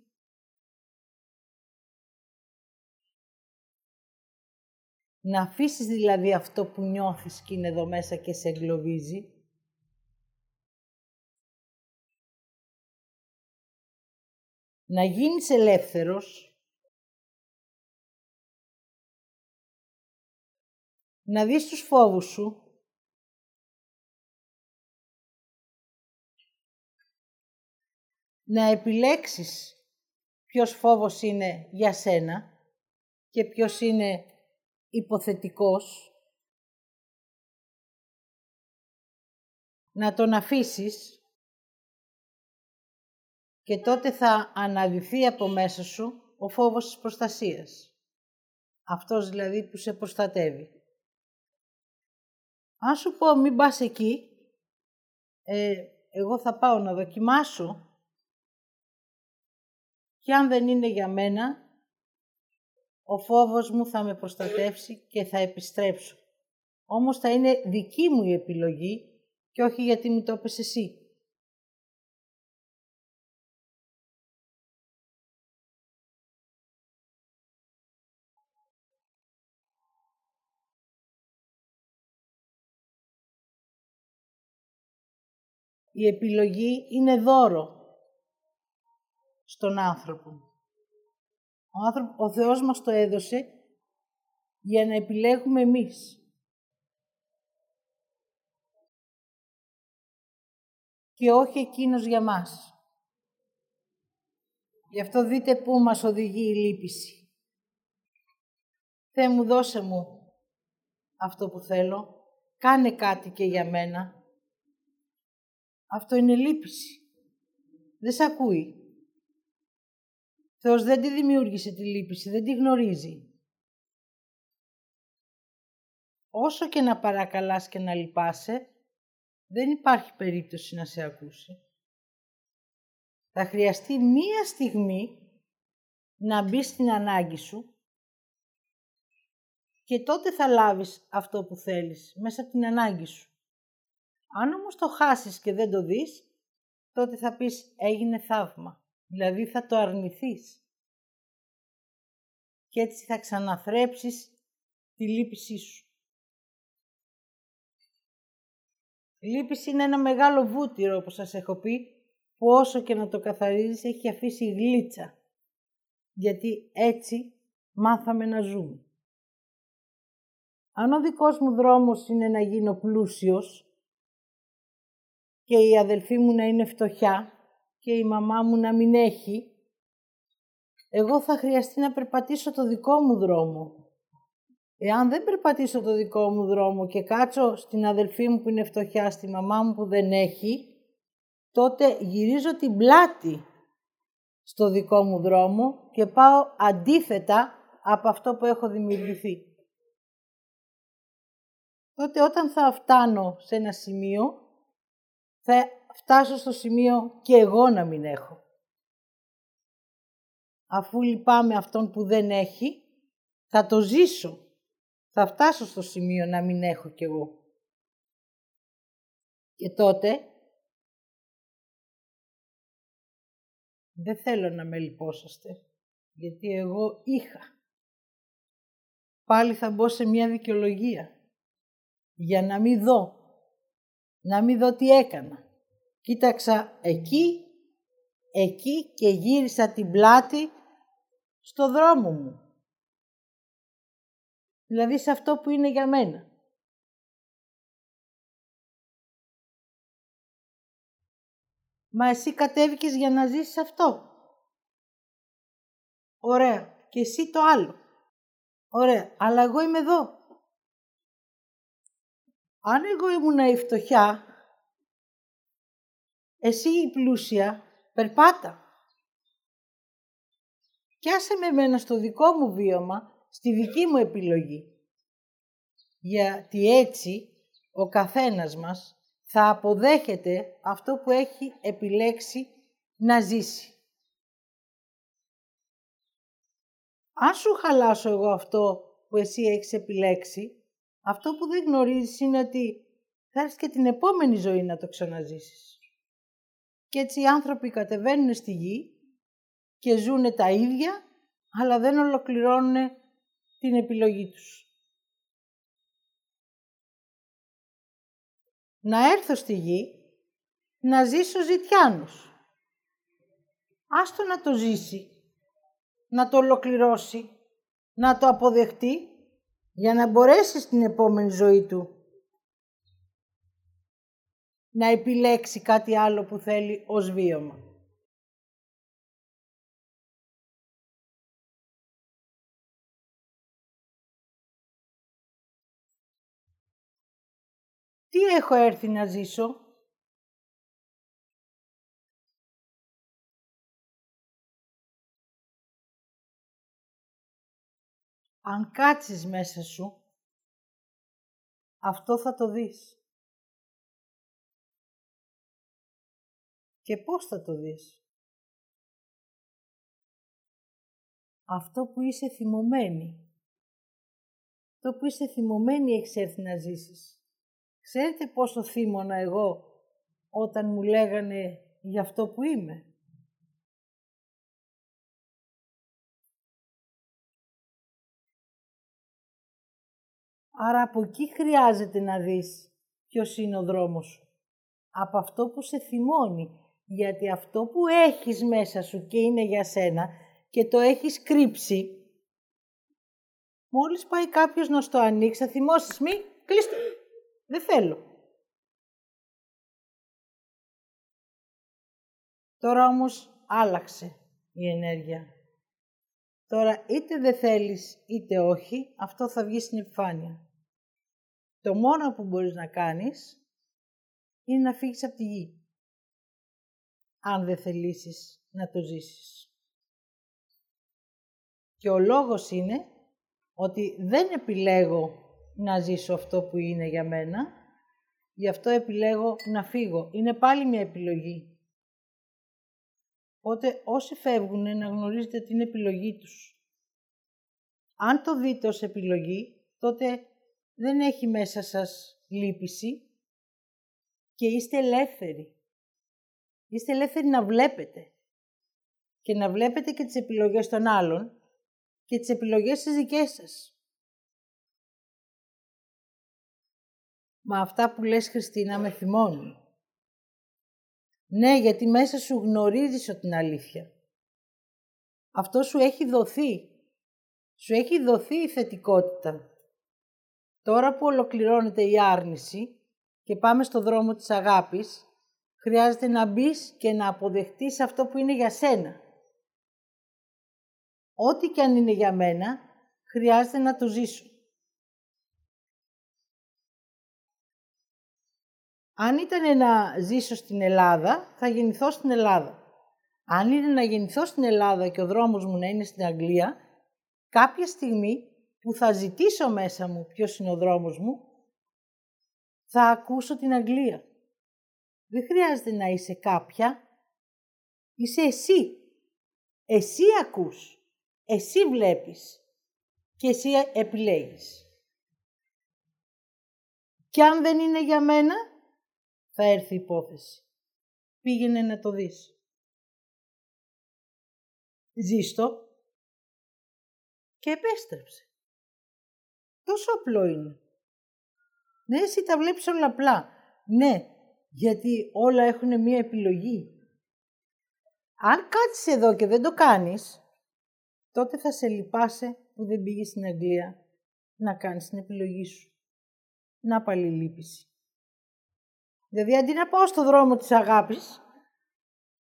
Να αφήσεις δηλαδή αυτό που νιώθεις και είναι εδώ μέσα και σε εγκλωβίζει. Να γίνεις ελεύθερος. Να δεις τους φόβους σου να επιλέξεις ποιος φόβος είναι για σένα και ποιος είναι υποθετικός, να τον αφήσεις και τότε θα αναδυθεί από μέσα σου ο φόβος της προστασίας. Αυτός δηλαδή που σε προστατεύει. Αν σου πω μην πας εκεί, ε, εγώ θα πάω να δοκιμάσω και αν δεν είναι για μένα, ο φόβος μου θα με προστατεύσει και θα επιστρέψω. Όμως θα είναι δική μου η επιλογή και όχι γιατί μου το έπες εσύ. Η επιλογή είναι δώρο στον άνθρωπο. Ο, άνθρωπο, ο Θεός μας το έδωσε για να επιλέγουμε εμείς. Και όχι εκείνος για μας. Γι' αυτό δείτε πού μας οδηγεί η λύπηση. Θεέ μου, δώσε μου αυτό που θέλω. Κάνε κάτι και για μένα. Αυτό είναι λύπηση. Δεν σ' ακούει. Θεός δεν τη δημιούργησε τη λύπηση, δεν τη γνωρίζει. Όσο και να παρακαλάς και να λυπάσαι, δεν υπάρχει περίπτωση να σε ακούσει. Θα χρειαστεί μία στιγμή να μπει στην ανάγκη σου και τότε θα λάβεις αυτό που θέλεις μέσα από την ανάγκη σου. Αν όμως το χάσεις και δεν το δεις, τότε θα πεις έγινε θαύμα. Δηλαδή θα το αρνηθείς. Και έτσι θα ξαναθρέψεις τη λύπησή σου. Η λύπηση είναι ένα μεγάλο βούτυρο, όπως σας έχω πει, που όσο και να το καθαρίζεις έχει αφήσει γλίτσα. Γιατί έτσι μάθαμε να ζούμε. Αν ο δικός μου δρόμος είναι να γίνω πλούσιος και η αδελφή μου να είναι φτωχιά, και η μαμά μου να μην έχει, εγώ θα χρειαστεί να περπατήσω το δικό μου δρόμο. Εάν δεν περπατήσω το δικό μου δρόμο και κάτσω στην αδελφή μου που είναι φτωχιά, στη μαμά μου που δεν έχει, τότε γυρίζω την πλάτη στο δικό μου δρόμο και πάω αντίθετα από αυτό που έχω δημιουργηθεί. Τότε όταν θα φτάνω σε ένα σημείο, θα φτάσω στο σημείο και εγώ να μην έχω. Αφού λυπάμαι αυτόν που δεν έχει, θα το ζήσω. Θα φτάσω στο σημείο να μην έχω κι εγώ. Και τότε δεν θέλω να με λυπόσαστε, γιατί εγώ είχα. Πάλι θα μπω σε μια δικαιολογία για να μην δω, να μην δω τι έκανα. Κοίταξα εκεί, εκεί και γύρισα την πλάτη στο δρόμο μου. Δηλαδή σε αυτό που είναι για μένα. Μα εσύ κατέβηκες για να ζήσεις αυτό. Ωραία. Και εσύ το άλλο. Ωραία. Αλλά εγώ είμαι εδώ. Αν εγώ ήμουν η φτωχιά, εσύ η πλούσια, περπάτα. Κι άσε με μένα στο δικό μου βίωμα, στη δική μου επιλογή. Γιατί έτσι ο καθένας μας θα αποδέχεται αυτό που έχει επιλέξει να ζήσει. Αν σου χαλάσω εγώ αυτό που εσύ έχεις επιλέξει, αυτό που δεν γνωρίζεις είναι ότι θα έρθεις και την επόμενη ζωή να το ξαναζήσεις. Και έτσι οι άνθρωποι κατεβαίνουν στη γη και ζουν τα ίδια, αλλά δεν ολοκληρώνουν την επιλογή τους. να έρθω στη γη, να ζήσω ζητιάνους. Άστο να το ζήσει, να το ολοκληρώσει, να το αποδεχτεί, για να μπορέσει στην επόμενη ζωή του να επιλέξει κάτι άλλο που θέλει ως βίωμα. Τι έχω έρθει να ζήσω; Αν κάτσεις μέσα σου, αυτό θα το δεις. Και πώς θα το δεις; Αυτό που είσαι θυμωμένη. Το που είσαι θυμωμένη έχεις έρθει να ζήσεις. Ξέρετε πόσο θύμωνα εγώ όταν μου λέγανε για αυτό που είμαι. Άρα από εκεί χρειάζεται να δεις ποιος είναι ο δρόμος σου. Από αυτό που σε θυμώνει. Γιατί αυτό που έχεις μέσα σου και είναι για σένα και το έχεις κρύψει, μόλις πάει κάποιος να στο ανοίξει, θα θυμώσεις μη, κλείστε. Δεν θέλω. Τώρα όμως άλλαξε η ενέργεια. Τώρα είτε δεν θέλεις είτε όχι, αυτό θα βγει στην επιφάνεια. Το μόνο που μπορείς να κάνεις είναι να φύγεις από τη γη. Αν δεν θελήσεις να το ζήσεις. Και ο λόγος είναι ότι δεν επιλέγω να ζήσω αυτό που είναι για μένα. Γι' αυτό επιλέγω να φύγω. Είναι πάλι μια επιλογή. Οπότε όσοι φεύγουν να γνωρίζετε ότι είναι επιλογή τους. Αν το δείτε ως επιλογή, τότε δεν έχει μέσα σας λύπηση και είστε ελεύθεροι. Είστε ελεύθεροι να βλέπετε. Και να βλέπετε και τις επιλογές των άλλων και τις επιλογές τις δικές σας. Μα αυτά που λες Χριστίνα με θυμώνει. Ναι, γιατί μέσα σου γνωρίζεις ότι είναι αλήθεια. Αυτό σου έχει δοθεί. Σου έχει δοθεί η θετικότητα. Τώρα που ολοκληρώνεται η άρνηση και πάμε στο δρόμο της αγάπης, χρειάζεται να μπεις και να αποδεχτείς αυτό που είναι για σένα. Ό,τι και αν είναι για μένα, χρειάζεται να το ζήσω. Αν ήταν να ζήσω στην Ελλάδα, θα γεννηθώ στην Ελλάδα. Αν είναι να γεννηθώ στην Ελλάδα και ο δρόμος μου να είναι στην Αγγλία, κάποια στιγμή που θα ζητήσω μέσα μου ποιος είναι ο δρόμος μου, θα ακούσω την Αγγλία. Δεν χρειάζεται να είσαι κάποια, είσαι εσύ. Εσύ ακούς, εσύ βλέπεις και εσύ επιλέγεις. Και αν δεν είναι για μένα, θα έρθει η υπόθεση. Πήγαινε να το δεις. Ζήστο και επέστρεψε. Τόσο απλό είναι. Ναι, εσύ τα βλέπεις όλα απλά. Ναι, γιατί όλα έχουν μία επιλογή. Αν κάτσεις εδώ και δεν το κάνεις, τότε θα σε λυπάσαι που δεν πήγες στην Αγγλία να κάνεις την επιλογή σου. Να πάλι λύπηση. Δηλαδή, αντί να πάω στο δρόμο της αγάπης,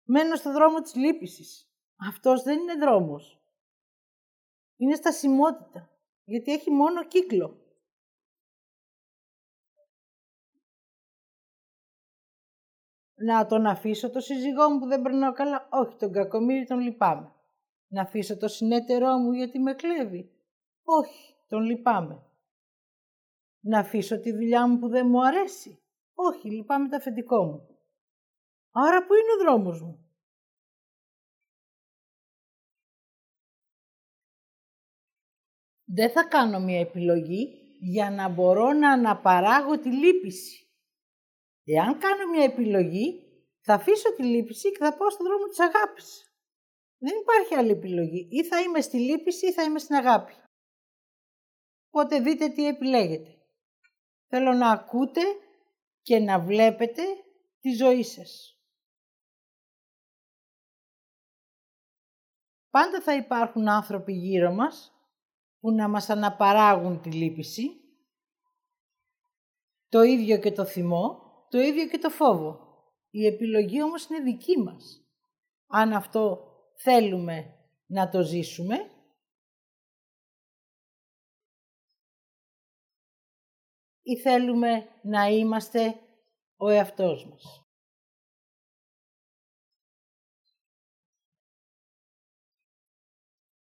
μένω στο δρόμο της λύπησης. Αυτός δεν είναι δρόμος. Είναι στασιμότητα, γιατί έχει μόνο κύκλο. Να τον αφήσω το σύζυγό μου που δεν περνάω καλά. Όχι, τον κακομύρι τον λυπάμαι. Να αφήσω το συνέτερό μου γιατί με κλέβει. Όχι, τον λυπάμαι. Να αφήσω τη δουλειά μου που δεν μου αρέσει. Όχι, λυπάμαι το αφεντικό μου. Άρα πού είναι ο δρόμος μου; Δεν θα κάνω μια επιλογή για να μπορώ να αναπαράγω τη λύπηση. Εάν κάνω μια επιλογή, θα αφήσω τη λύπηση και θα πάω στον δρόμο της αγάπης. Δεν υπάρχει άλλη επιλογή. Ή θα είμαι στη λύπηση ή θα είμαι στην αγάπη. Οπότε δείτε τι επιλέγετε. Θέλω να ακούτε και να βλέπετε τη ζωή σας. Πάντα θα υπάρχουν άνθρωποι γύρω μας που να μας αναπαράγουν τη λύπηση, το ίδιο και το θυμό, το ίδιο και το φόβο. Η επιλογή όμως είναι δική μας. Αν αυτό θέλουμε να το ζήσουμε, ή θέλουμε να είμαστε ο εαυτός μας.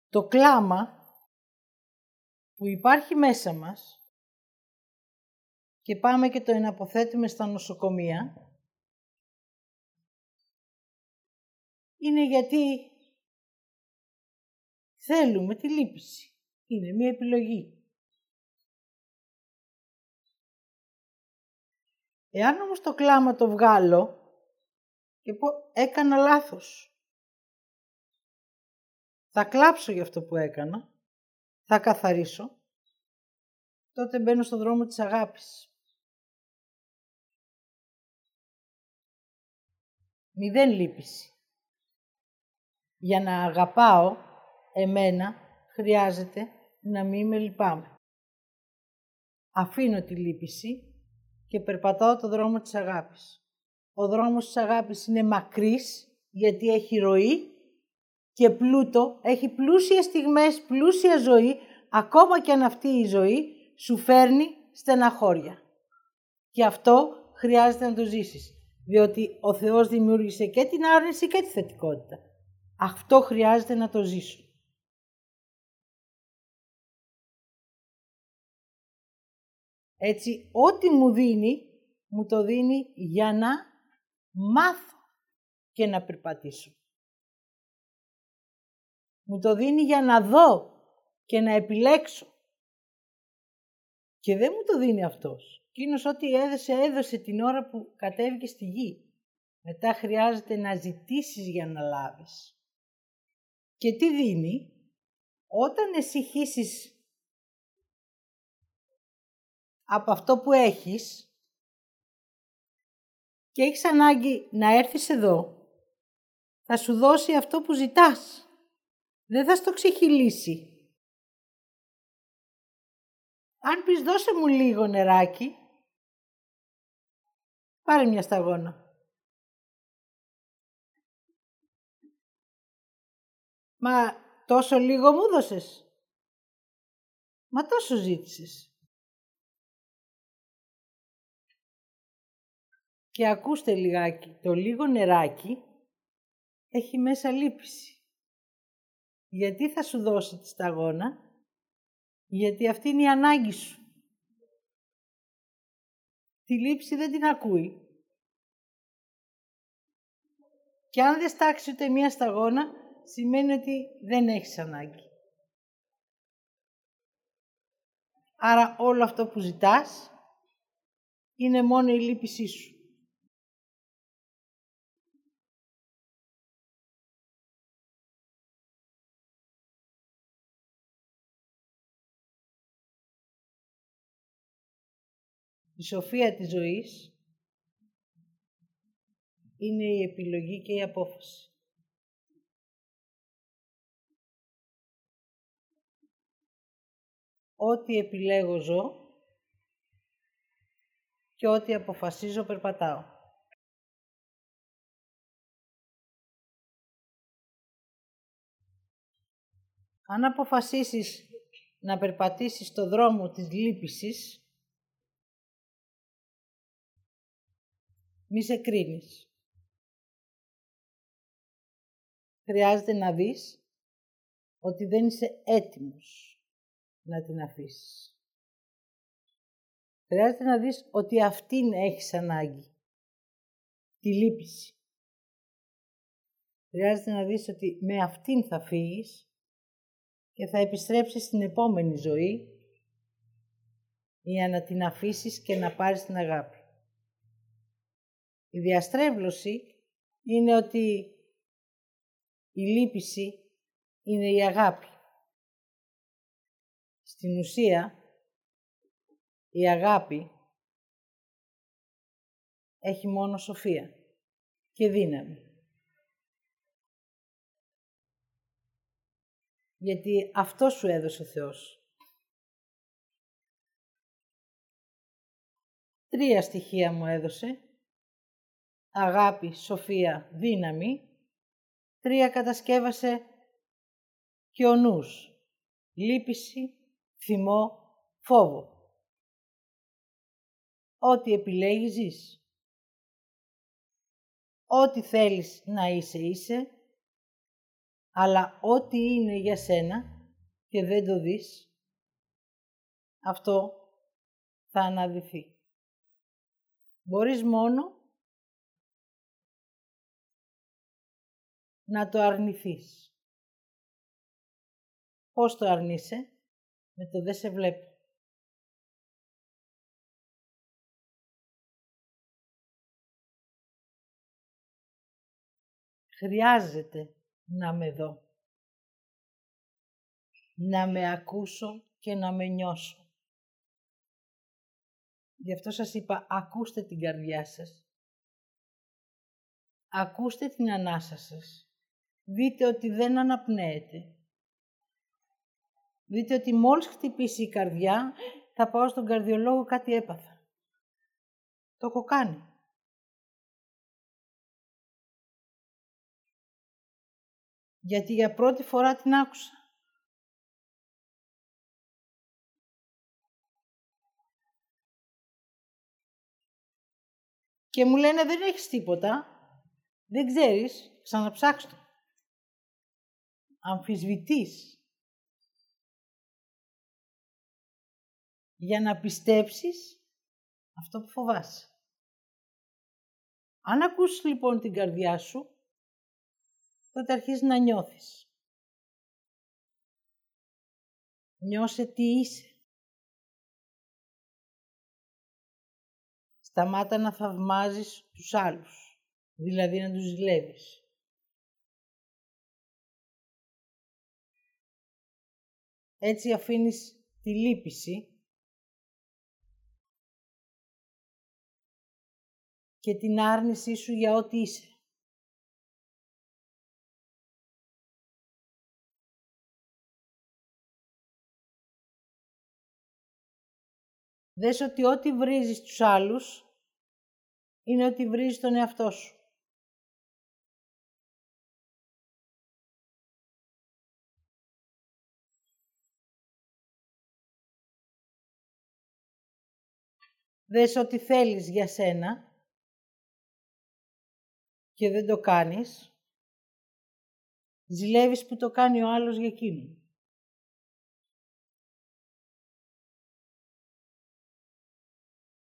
Το κλάμα που υπάρχει μέσα μας και πάμε και το εναποθέτουμε στα νοσοκομεία, είναι γιατί θέλουμε τη λύπηση. Είναι μία επιλογή. Εάν όμως το κλάμα το βγάλω και πω έκανα λάθος, θα κλάψω για αυτό που έκανα, θα καθαρίσω, τότε μπαίνω στον δρόμο της αγάπης. Μηδέν λύπηση. Για να αγαπάω εμένα χρειάζεται να μην με λυπάμαι. Αφήνω τη λύπηση και περπατάω το δρόμο της αγάπης. Ο δρόμος της αγάπης είναι μακρύς γιατί έχει ροή και πλούτο, έχει πλούσιες στιγμές, πλούσια ζωή, ακόμα και αν αυτή η ζωή σου φέρνει στεναχώρια. Και αυτό χρειάζεται να το ζήσεις, διότι ο Θεός δημιούργησε και την άρνηση και τη θετικότητα. Αυτό χρειάζεται να το ζήσω. Έτσι, ό,τι μου δίνει, μου το δίνει για να μάθω και να περπατήσω. Μου το δίνει για να δω και να επιλέξω. Και δεν μου το δίνει αυτός. Εκείνος ό,τι έδωσε, έδωσε την ώρα που κατέβηκε στη γη. Μετά χρειάζεται να ζητήσεις για να λάβεις. Και τι δίνει, όταν εσύ χύσεις από αυτό που έχεις και έχεις ανάγκη να έρθεις εδώ, θα σου δώσει αυτό που ζητάς δεν θα στο ξεχυλήσει. Αν πεις δώσε μου λίγο νεράκι, πάρε μια σταγόνα. Μα τόσο λίγο μου δώσες; Μα τόσο ζήτησες; Και ακούστε λιγάκι, το λίγο νεράκι έχει μέσα λύπηση. Γιατί θα σου δώσει τη σταγόνα, γιατί αυτή είναι η ανάγκη σου. Τη λήψη δεν την ακούει. Και αν δεν στάξει ούτε μία σταγόνα, σημαίνει ότι δεν έχεις ανάγκη. Άρα όλο αυτό που ζητάς είναι μόνο η λύπησή σου. Η σοφία της ζωής είναι η επιλογή και η απόφαση. Ό,τι επιλέγω ζω και ό,τι αποφασίζω περπατάω. Αν αποφασίσεις να περπατήσεις στο δρόμο της λύπησης, μη σε κρίνεις. Χρειάζεται να δεις ότι δεν είσαι έτοιμος να την αφήσεις. Χρειάζεται να δεις ότι αυτήν έχεις ανάγκη. Τη λύπηση. Χρειάζεται να δεις ότι με αυτήν θα φύγεις και θα επιστρέψεις στην επόμενη ζωή για να την αφήσεις και να πάρεις την αγάπη. Η διαστρέβλωση είναι ότι η λύπηση είναι η αγάπη. Στην ουσία, η αγάπη έχει μόνο σοφία και δύναμη. Γιατί αυτό σου έδωσε ο Θεός. Τρία στοιχεία μου έδωσε. Αγάπη, σοφία, δύναμη. Τρία κατασκεύασε και ο νους. Λύπηση, θυμό, φόβο. Ό,τι επιλέγεις ζεις. Ό,τι θέλεις να είσαι είσαι, αλλά ό,τι είναι για σένα και δεν το δεις, αυτό θα αναδυθεί. Μπορείς μόνο να το αρνηθείς. Πώς το αρνείσαι, με το δεν σε βλέπω. Χρειάζεται να με δω. Να με ακούσω και να με νιώσω. Γι' αυτό σας είπα, ακούστε την καρδιά σας. Ακούστε την ανάσα σας. Δείτε ότι δεν αναπνέετε. Δείτε ότι μόλις χτυπήσει η καρδιά, θα πάω στον καρδιολόγο κάτι έπαθα. Το έχω κάνει. γιατί για πρώτη φορά την άκουσα. Και μου λένε δεν έχεις τίποτα, δεν ξέρεις, ξαναψάξ' το. Αμφισβητείς. Για να πιστέψεις αυτό που φοβάσαι. Αν ακούσεις λοιπόν την καρδιά σου, τότε αρχίζεις να νιώθεις. Νιώσε τι είσαι. Σταμάτα να θαυμάζεις τους άλλους, δηλαδή να τους ζηλεύεις. Έτσι αφήνεις τη λύπηση και την άρνησή σου για ό,τι είσαι. Δες ότι ό,τι βρίζεις τους άλλους είναι ότι βρίζεις τον εαυτό σου. Δες ότι θέλεις για σένα και δεν το κάνεις Ζηλεύεις που το κάνει ο άλλος για εκείνον.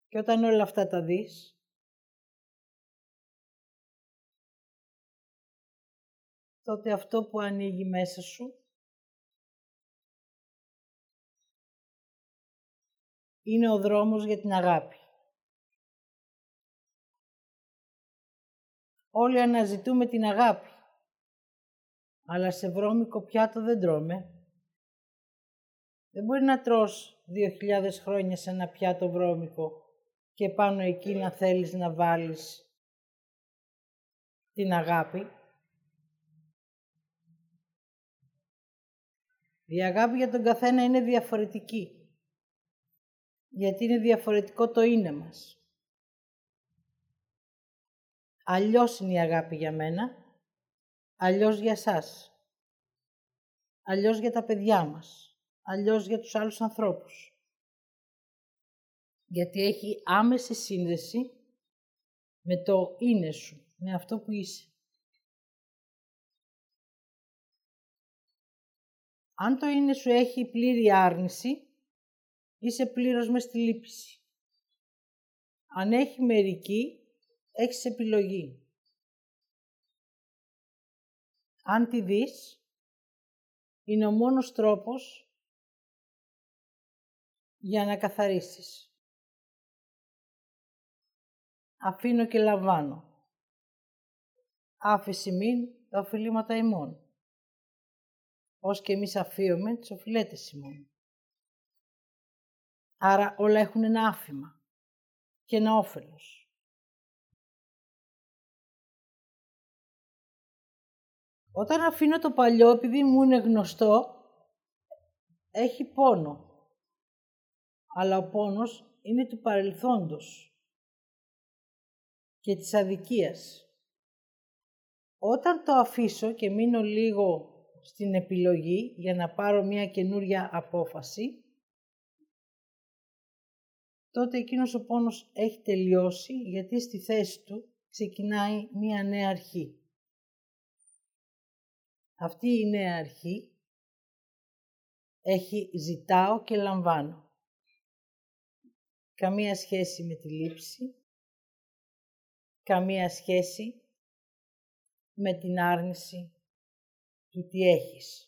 Και όταν όλα αυτά τα δεις, τότε αυτό που ανοίγει μέσα σου είναι ο δρόμος για την αγάπη. Όλοι αναζητούμε την αγάπη, αλλά σε βρώμικο πιάτο δεν τρώμε. Δεν μπορεί να τρως δύο χιλιάδες χρόνια σε ένα πιάτο βρώμικο και πάνω εκεί να θέλεις να βάλεις την αγάπη. Η αγάπη για τον καθένα είναι διαφορετική, γιατί είναι διαφορετικό το είναι μας. Αλλιώς είναι η αγάπη για μένα, αλλιώς για σας, αλλιώς για τα παιδιά μας, αλλιώς για τους άλλους ανθρώπους γιατί έχει άμεση σύνδεση με το είναι σου, με αυτό που είσαι. Αν το είναι σου έχει πλήρη άρνηση, είσαι πλήρως μες στη λύπηση. Αν έχει μερική, έχεις επιλογή. Αν τη δεις, είναι ο μόνος τρόπος για να καθαρίσεις αφήνω και λαμβάνω. Άφηση μην τα οφειλήματα ημών. Ως και εμείς αφίωμε τις οφειλέτες ημών. Άρα όλα έχουν ένα άφημα και ένα όφελος. Όταν αφήνω το παλιό, επειδή μου είναι γνωστό, έχει πόνο. Αλλά ο πόνος είναι του παρελθόντος και της αδικίας. Όταν το αφήσω και μείνω λίγο στην επιλογή για να πάρω μια καινούρια απόφαση, τότε εκείνος ο πόνος έχει τελειώσει γιατί στη θέση του ξεκινάει μια νέα αρχή. Αυτή η νέα αρχή έχει ζητάω και λαμβάνω. Καμία σχέση με τη λήψη, καμία σχέση με την άρνηση του τι έχεις.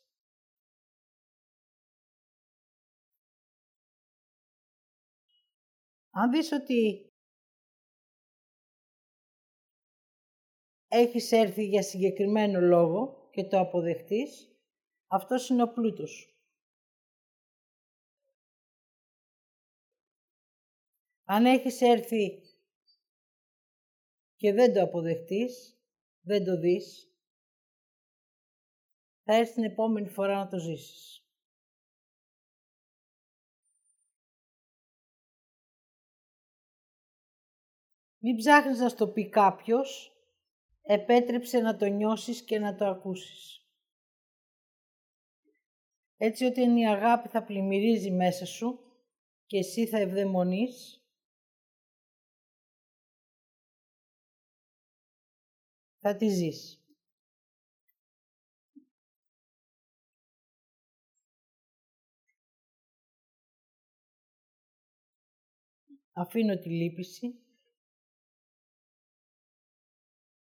Αν δεις ότι έχεις έρθει για συγκεκριμένο λόγο και το αποδεχτείς, αυτός είναι ο πλούτος Αν έχεις έρθει και δεν το αποδεχτείς, δεν το δεις, θα έρθει την επόμενη φορά να το ζήσεις. Μην ψάχνεις να στο πει κάποιος, επέτρεψε να το νιώσεις και να το ακούσεις. Έτσι ότι η αγάπη θα πλημμυρίζει μέσα σου και εσύ θα ευδαιμονείς θα τη ζεις. Αφήνω τη λύπηση,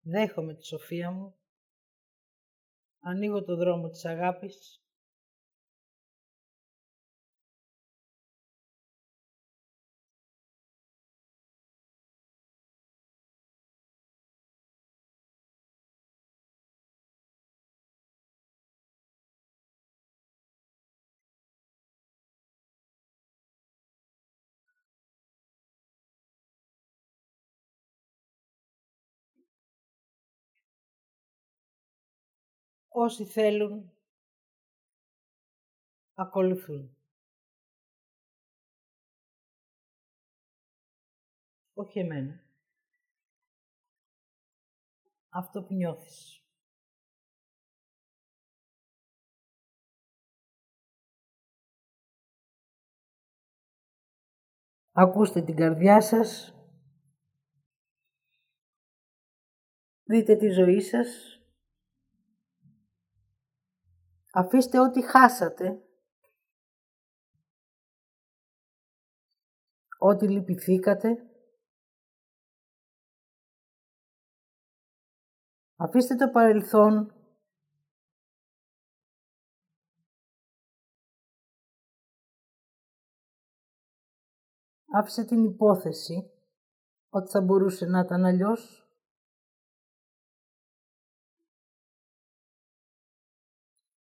δέχομαι τη σοφία μου, ανοίγω το δρόμο της αγάπης Όσοι θέλουν, ακολουθούν. Όχι εμένα. Αυτό που νιώθεις. Ακούστε την καρδιά σας. Δείτε τη ζωή σας Αφήστε ό,τι χάσατε, ό,τι λυπηθήκατε, Αφήστε το παρελθόν. Άφησε την υπόθεση ότι θα μπορούσε να ήταν αλλιώς.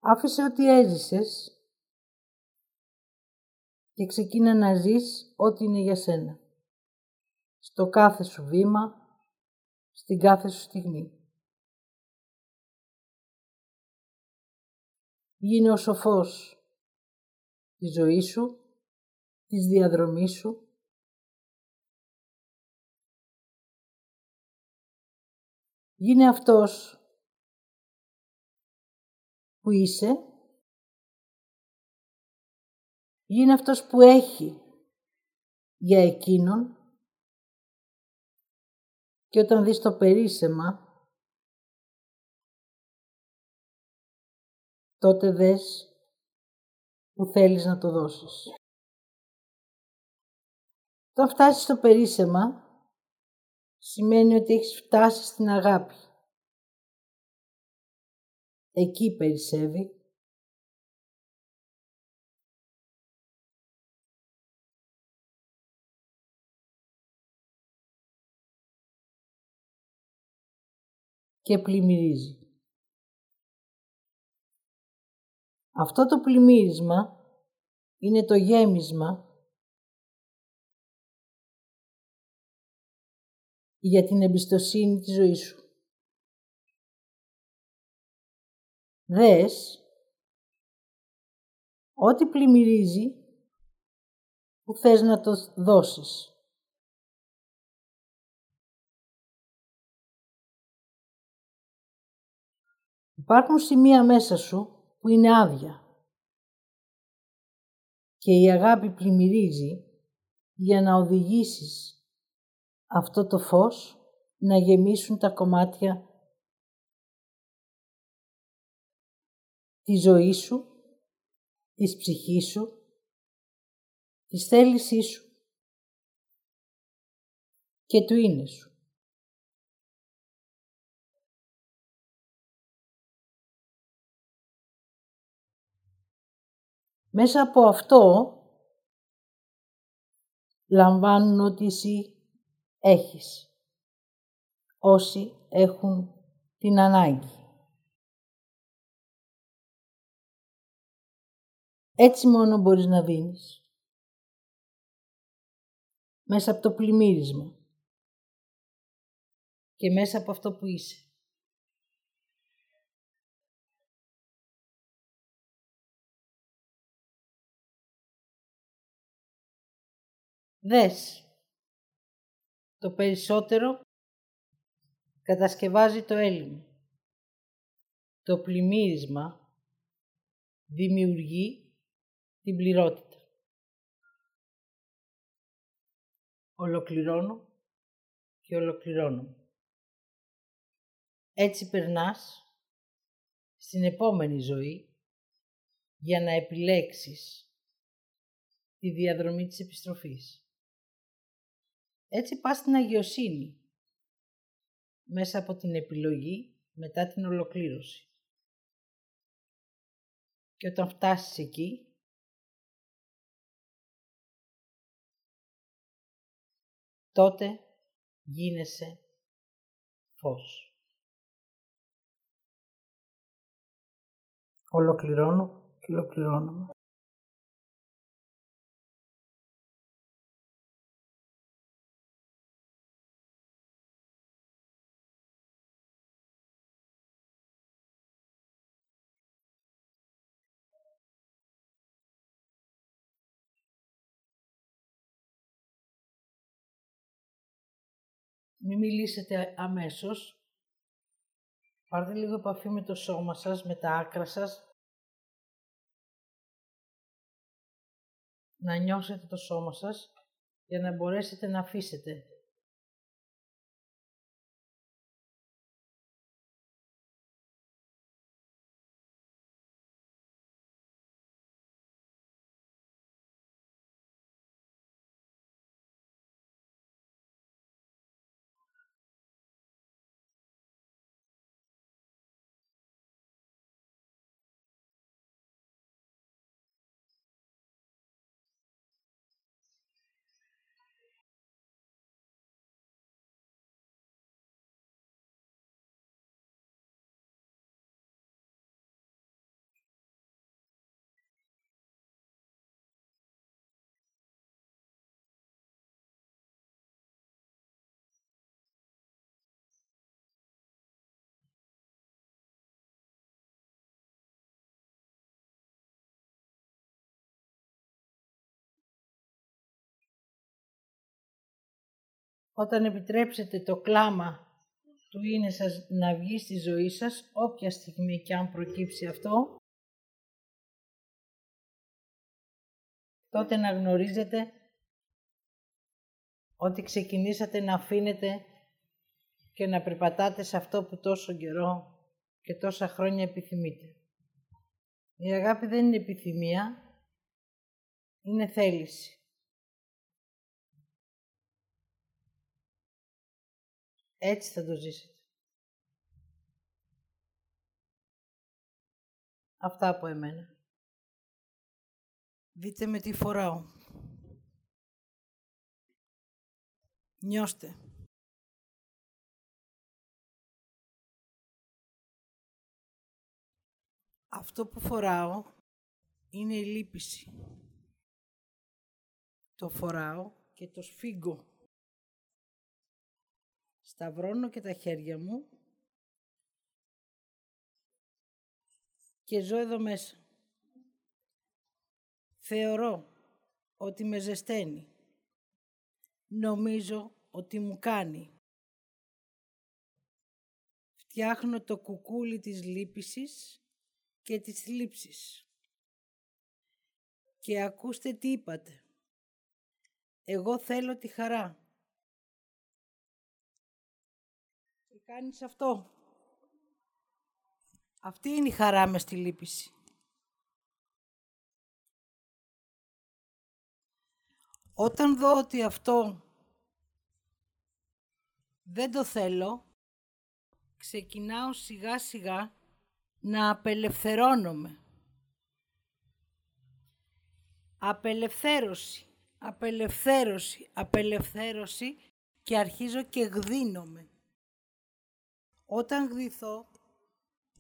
Άφησε ότι έζησες και ξεκίνα να ζεις ό,τι είναι για σένα. Στο κάθε σου βήμα, στην κάθε σου στιγμή. Γίνε ο σοφός της ζωής σου, της διαδρομής σου. Γίνε αυτός που είσαι; Γίνε αυτός που έχει για εκείνον και όταν δεις το περίσεμα τότε δες που θέλεις να το δώσεις. Όταν φτάσεις στο περίσεμα, σημαίνει ότι έχεις φτάσει στην αγάπη. Εκεί περισσεύει. και πλημμυρίζει. Αυτό το πλημμύρισμα είναι το γέμισμα για την εμπιστοσύνη της ζωής σου. Δες ό,τι πλημμυρίζει που θες να το δώσεις. Υπάρχουν σημεία μέσα σου που είναι άδεια. Και η αγάπη πλημμυρίζει για να οδηγήσεις αυτό το φως να γεμίσουν τα κομμάτια της ζωής σου, της ψυχής σου, της θέλησής σου και του είναι σου. Μέσα από αυτό λαμβάνουν ότι εσύ έχεις. Όσοι έχουν την ανάγκη. Έτσι μόνο μπορείς να δίνεις. Μέσα από το πλημμύρισμα. Και μέσα από αυτό που είσαι. Δες. Το περισσότερο κατασκευάζει το έλλειμμα. Το πλημμύρισμα δημιουργεί την πληρότητα. Ολοκληρώνω και ολοκληρώνω. Έτσι περνάς στην επόμενη ζωή για να επιλέξεις τη διαδρομή της επιστροφής. Έτσι πας στην αγιοσύνη, μέσα από την επιλογή μετά την ολοκλήρωση. Και όταν φτάσεις εκεί, τότε γίνεσαι φως. Ολοκληρώνω και ολοκληρώνω. Μην μιλήσετε αμέσως. Πάρτε λίγο επαφή με το σώμα σας, με τα άκρα σας. Να νιώσετε το σώμα σας για να μπορέσετε να αφήσετε Όταν επιτρέψετε το κλάμα του είναι σας να βγει στη ζωή σας, όποια στιγμή και αν προκύψει αυτό, τότε να γνωρίζετε ότι ξεκινήσατε να αφήνετε και να περπατάτε σε αυτό που τόσο καιρό και τόσα χρόνια επιθυμείτε. Η αγάπη δεν είναι επιθυμία, είναι θέληση. Έτσι θα το ζήσετε. Αυτά από εμένα. Δείτε με τι φοράω. Νιώστε. Αυτό που φοράω είναι η λύπηση. Το φοράω και το σφίγγω. Σταυρώνω και τα χέρια μου και ζω εδώ μέσα. Θεωρώ ότι με ζεσταίνει. Νομίζω ότι μου κάνει. Φτιάχνω το κουκούλι της λύπησης και της θλίψης. Και ακούστε τι είπατε. Εγώ θέλω τη χαρά. Κάνεις αυτό; Αυτή είναι η χαρά μες στη λύπηση. Όταν δω ότι αυτό δεν το θέλω, ξεκινάω σιγά σιγά να απελευθερώνομαι. Απελευθέρωση, απελευθέρωση, απελευθέρωση και αρχίζω και γδίνομαι. Όταν γδυθώ,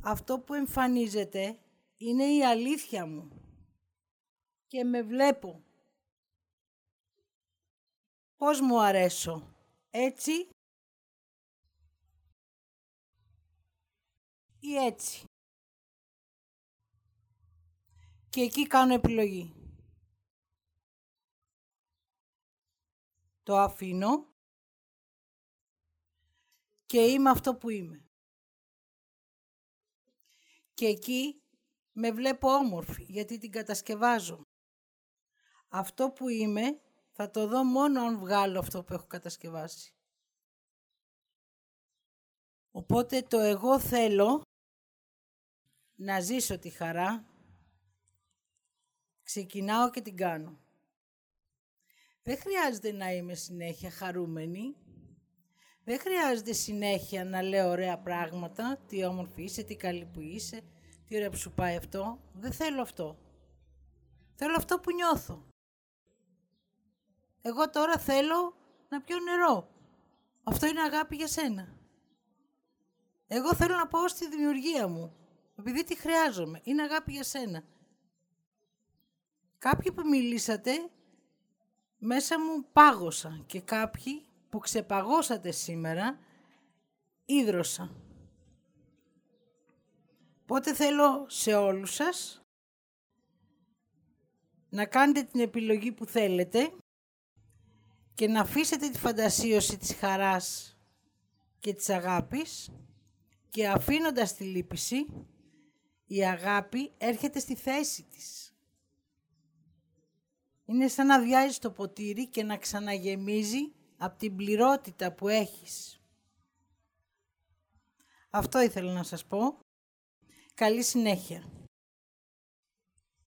αυτό που εμφανίζεται είναι η αλήθεια μου και με βλέπω. Πώς μου αρέσω, έτσι ή έτσι. Και εκεί κάνω επιλογή. Το αφήνω και είμαι αυτό που είμαι. Και εκεί με βλέπω όμορφη γιατί την κατασκευάζω. Αυτό που είμαι θα το δω μόνο αν βγάλω αυτό που έχω κατασκευάσει. Οπότε το εγώ θέλω να ζήσω τη χαρά, ξεκινάω και την κάνω. Δεν χρειάζεται να είμαι συνέχεια χαρούμενη. Δεν χρειάζεται συνέχεια να λέω ωραία πράγματα, τι όμορφη είσαι, τι καλή που είσαι, τι ωραία που σου πάει αυτό. Δεν θέλω αυτό. Θέλω αυτό που νιώθω. Εγώ τώρα θέλω να πιω νερό. Αυτό είναι αγάπη για σένα. Εγώ θέλω να πάω στη δημιουργία μου επειδή τη χρειάζομαι. Είναι αγάπη για σένα. Κάποιοι που μιλήσατε, μέσα μου πάγωσα και κάποιοι που ξεπαγώσατε σήμερα, ίδρωσα. Πότε θέλω σε όλους σας να κάνετε την επιλογή που θέλετε και να αφήσετε τη φαντασίωση της χαράς και της αγάπης και αφήνοντας τη λύπηση η αγάπη έρχεται στη θέση της. Είναι σαν να διάζει το ποτήρι και να ξαναγεμίζει από την πληρότητα που έχεις. Αυτό ήθελα να σας πω. Καλή συνέχεια.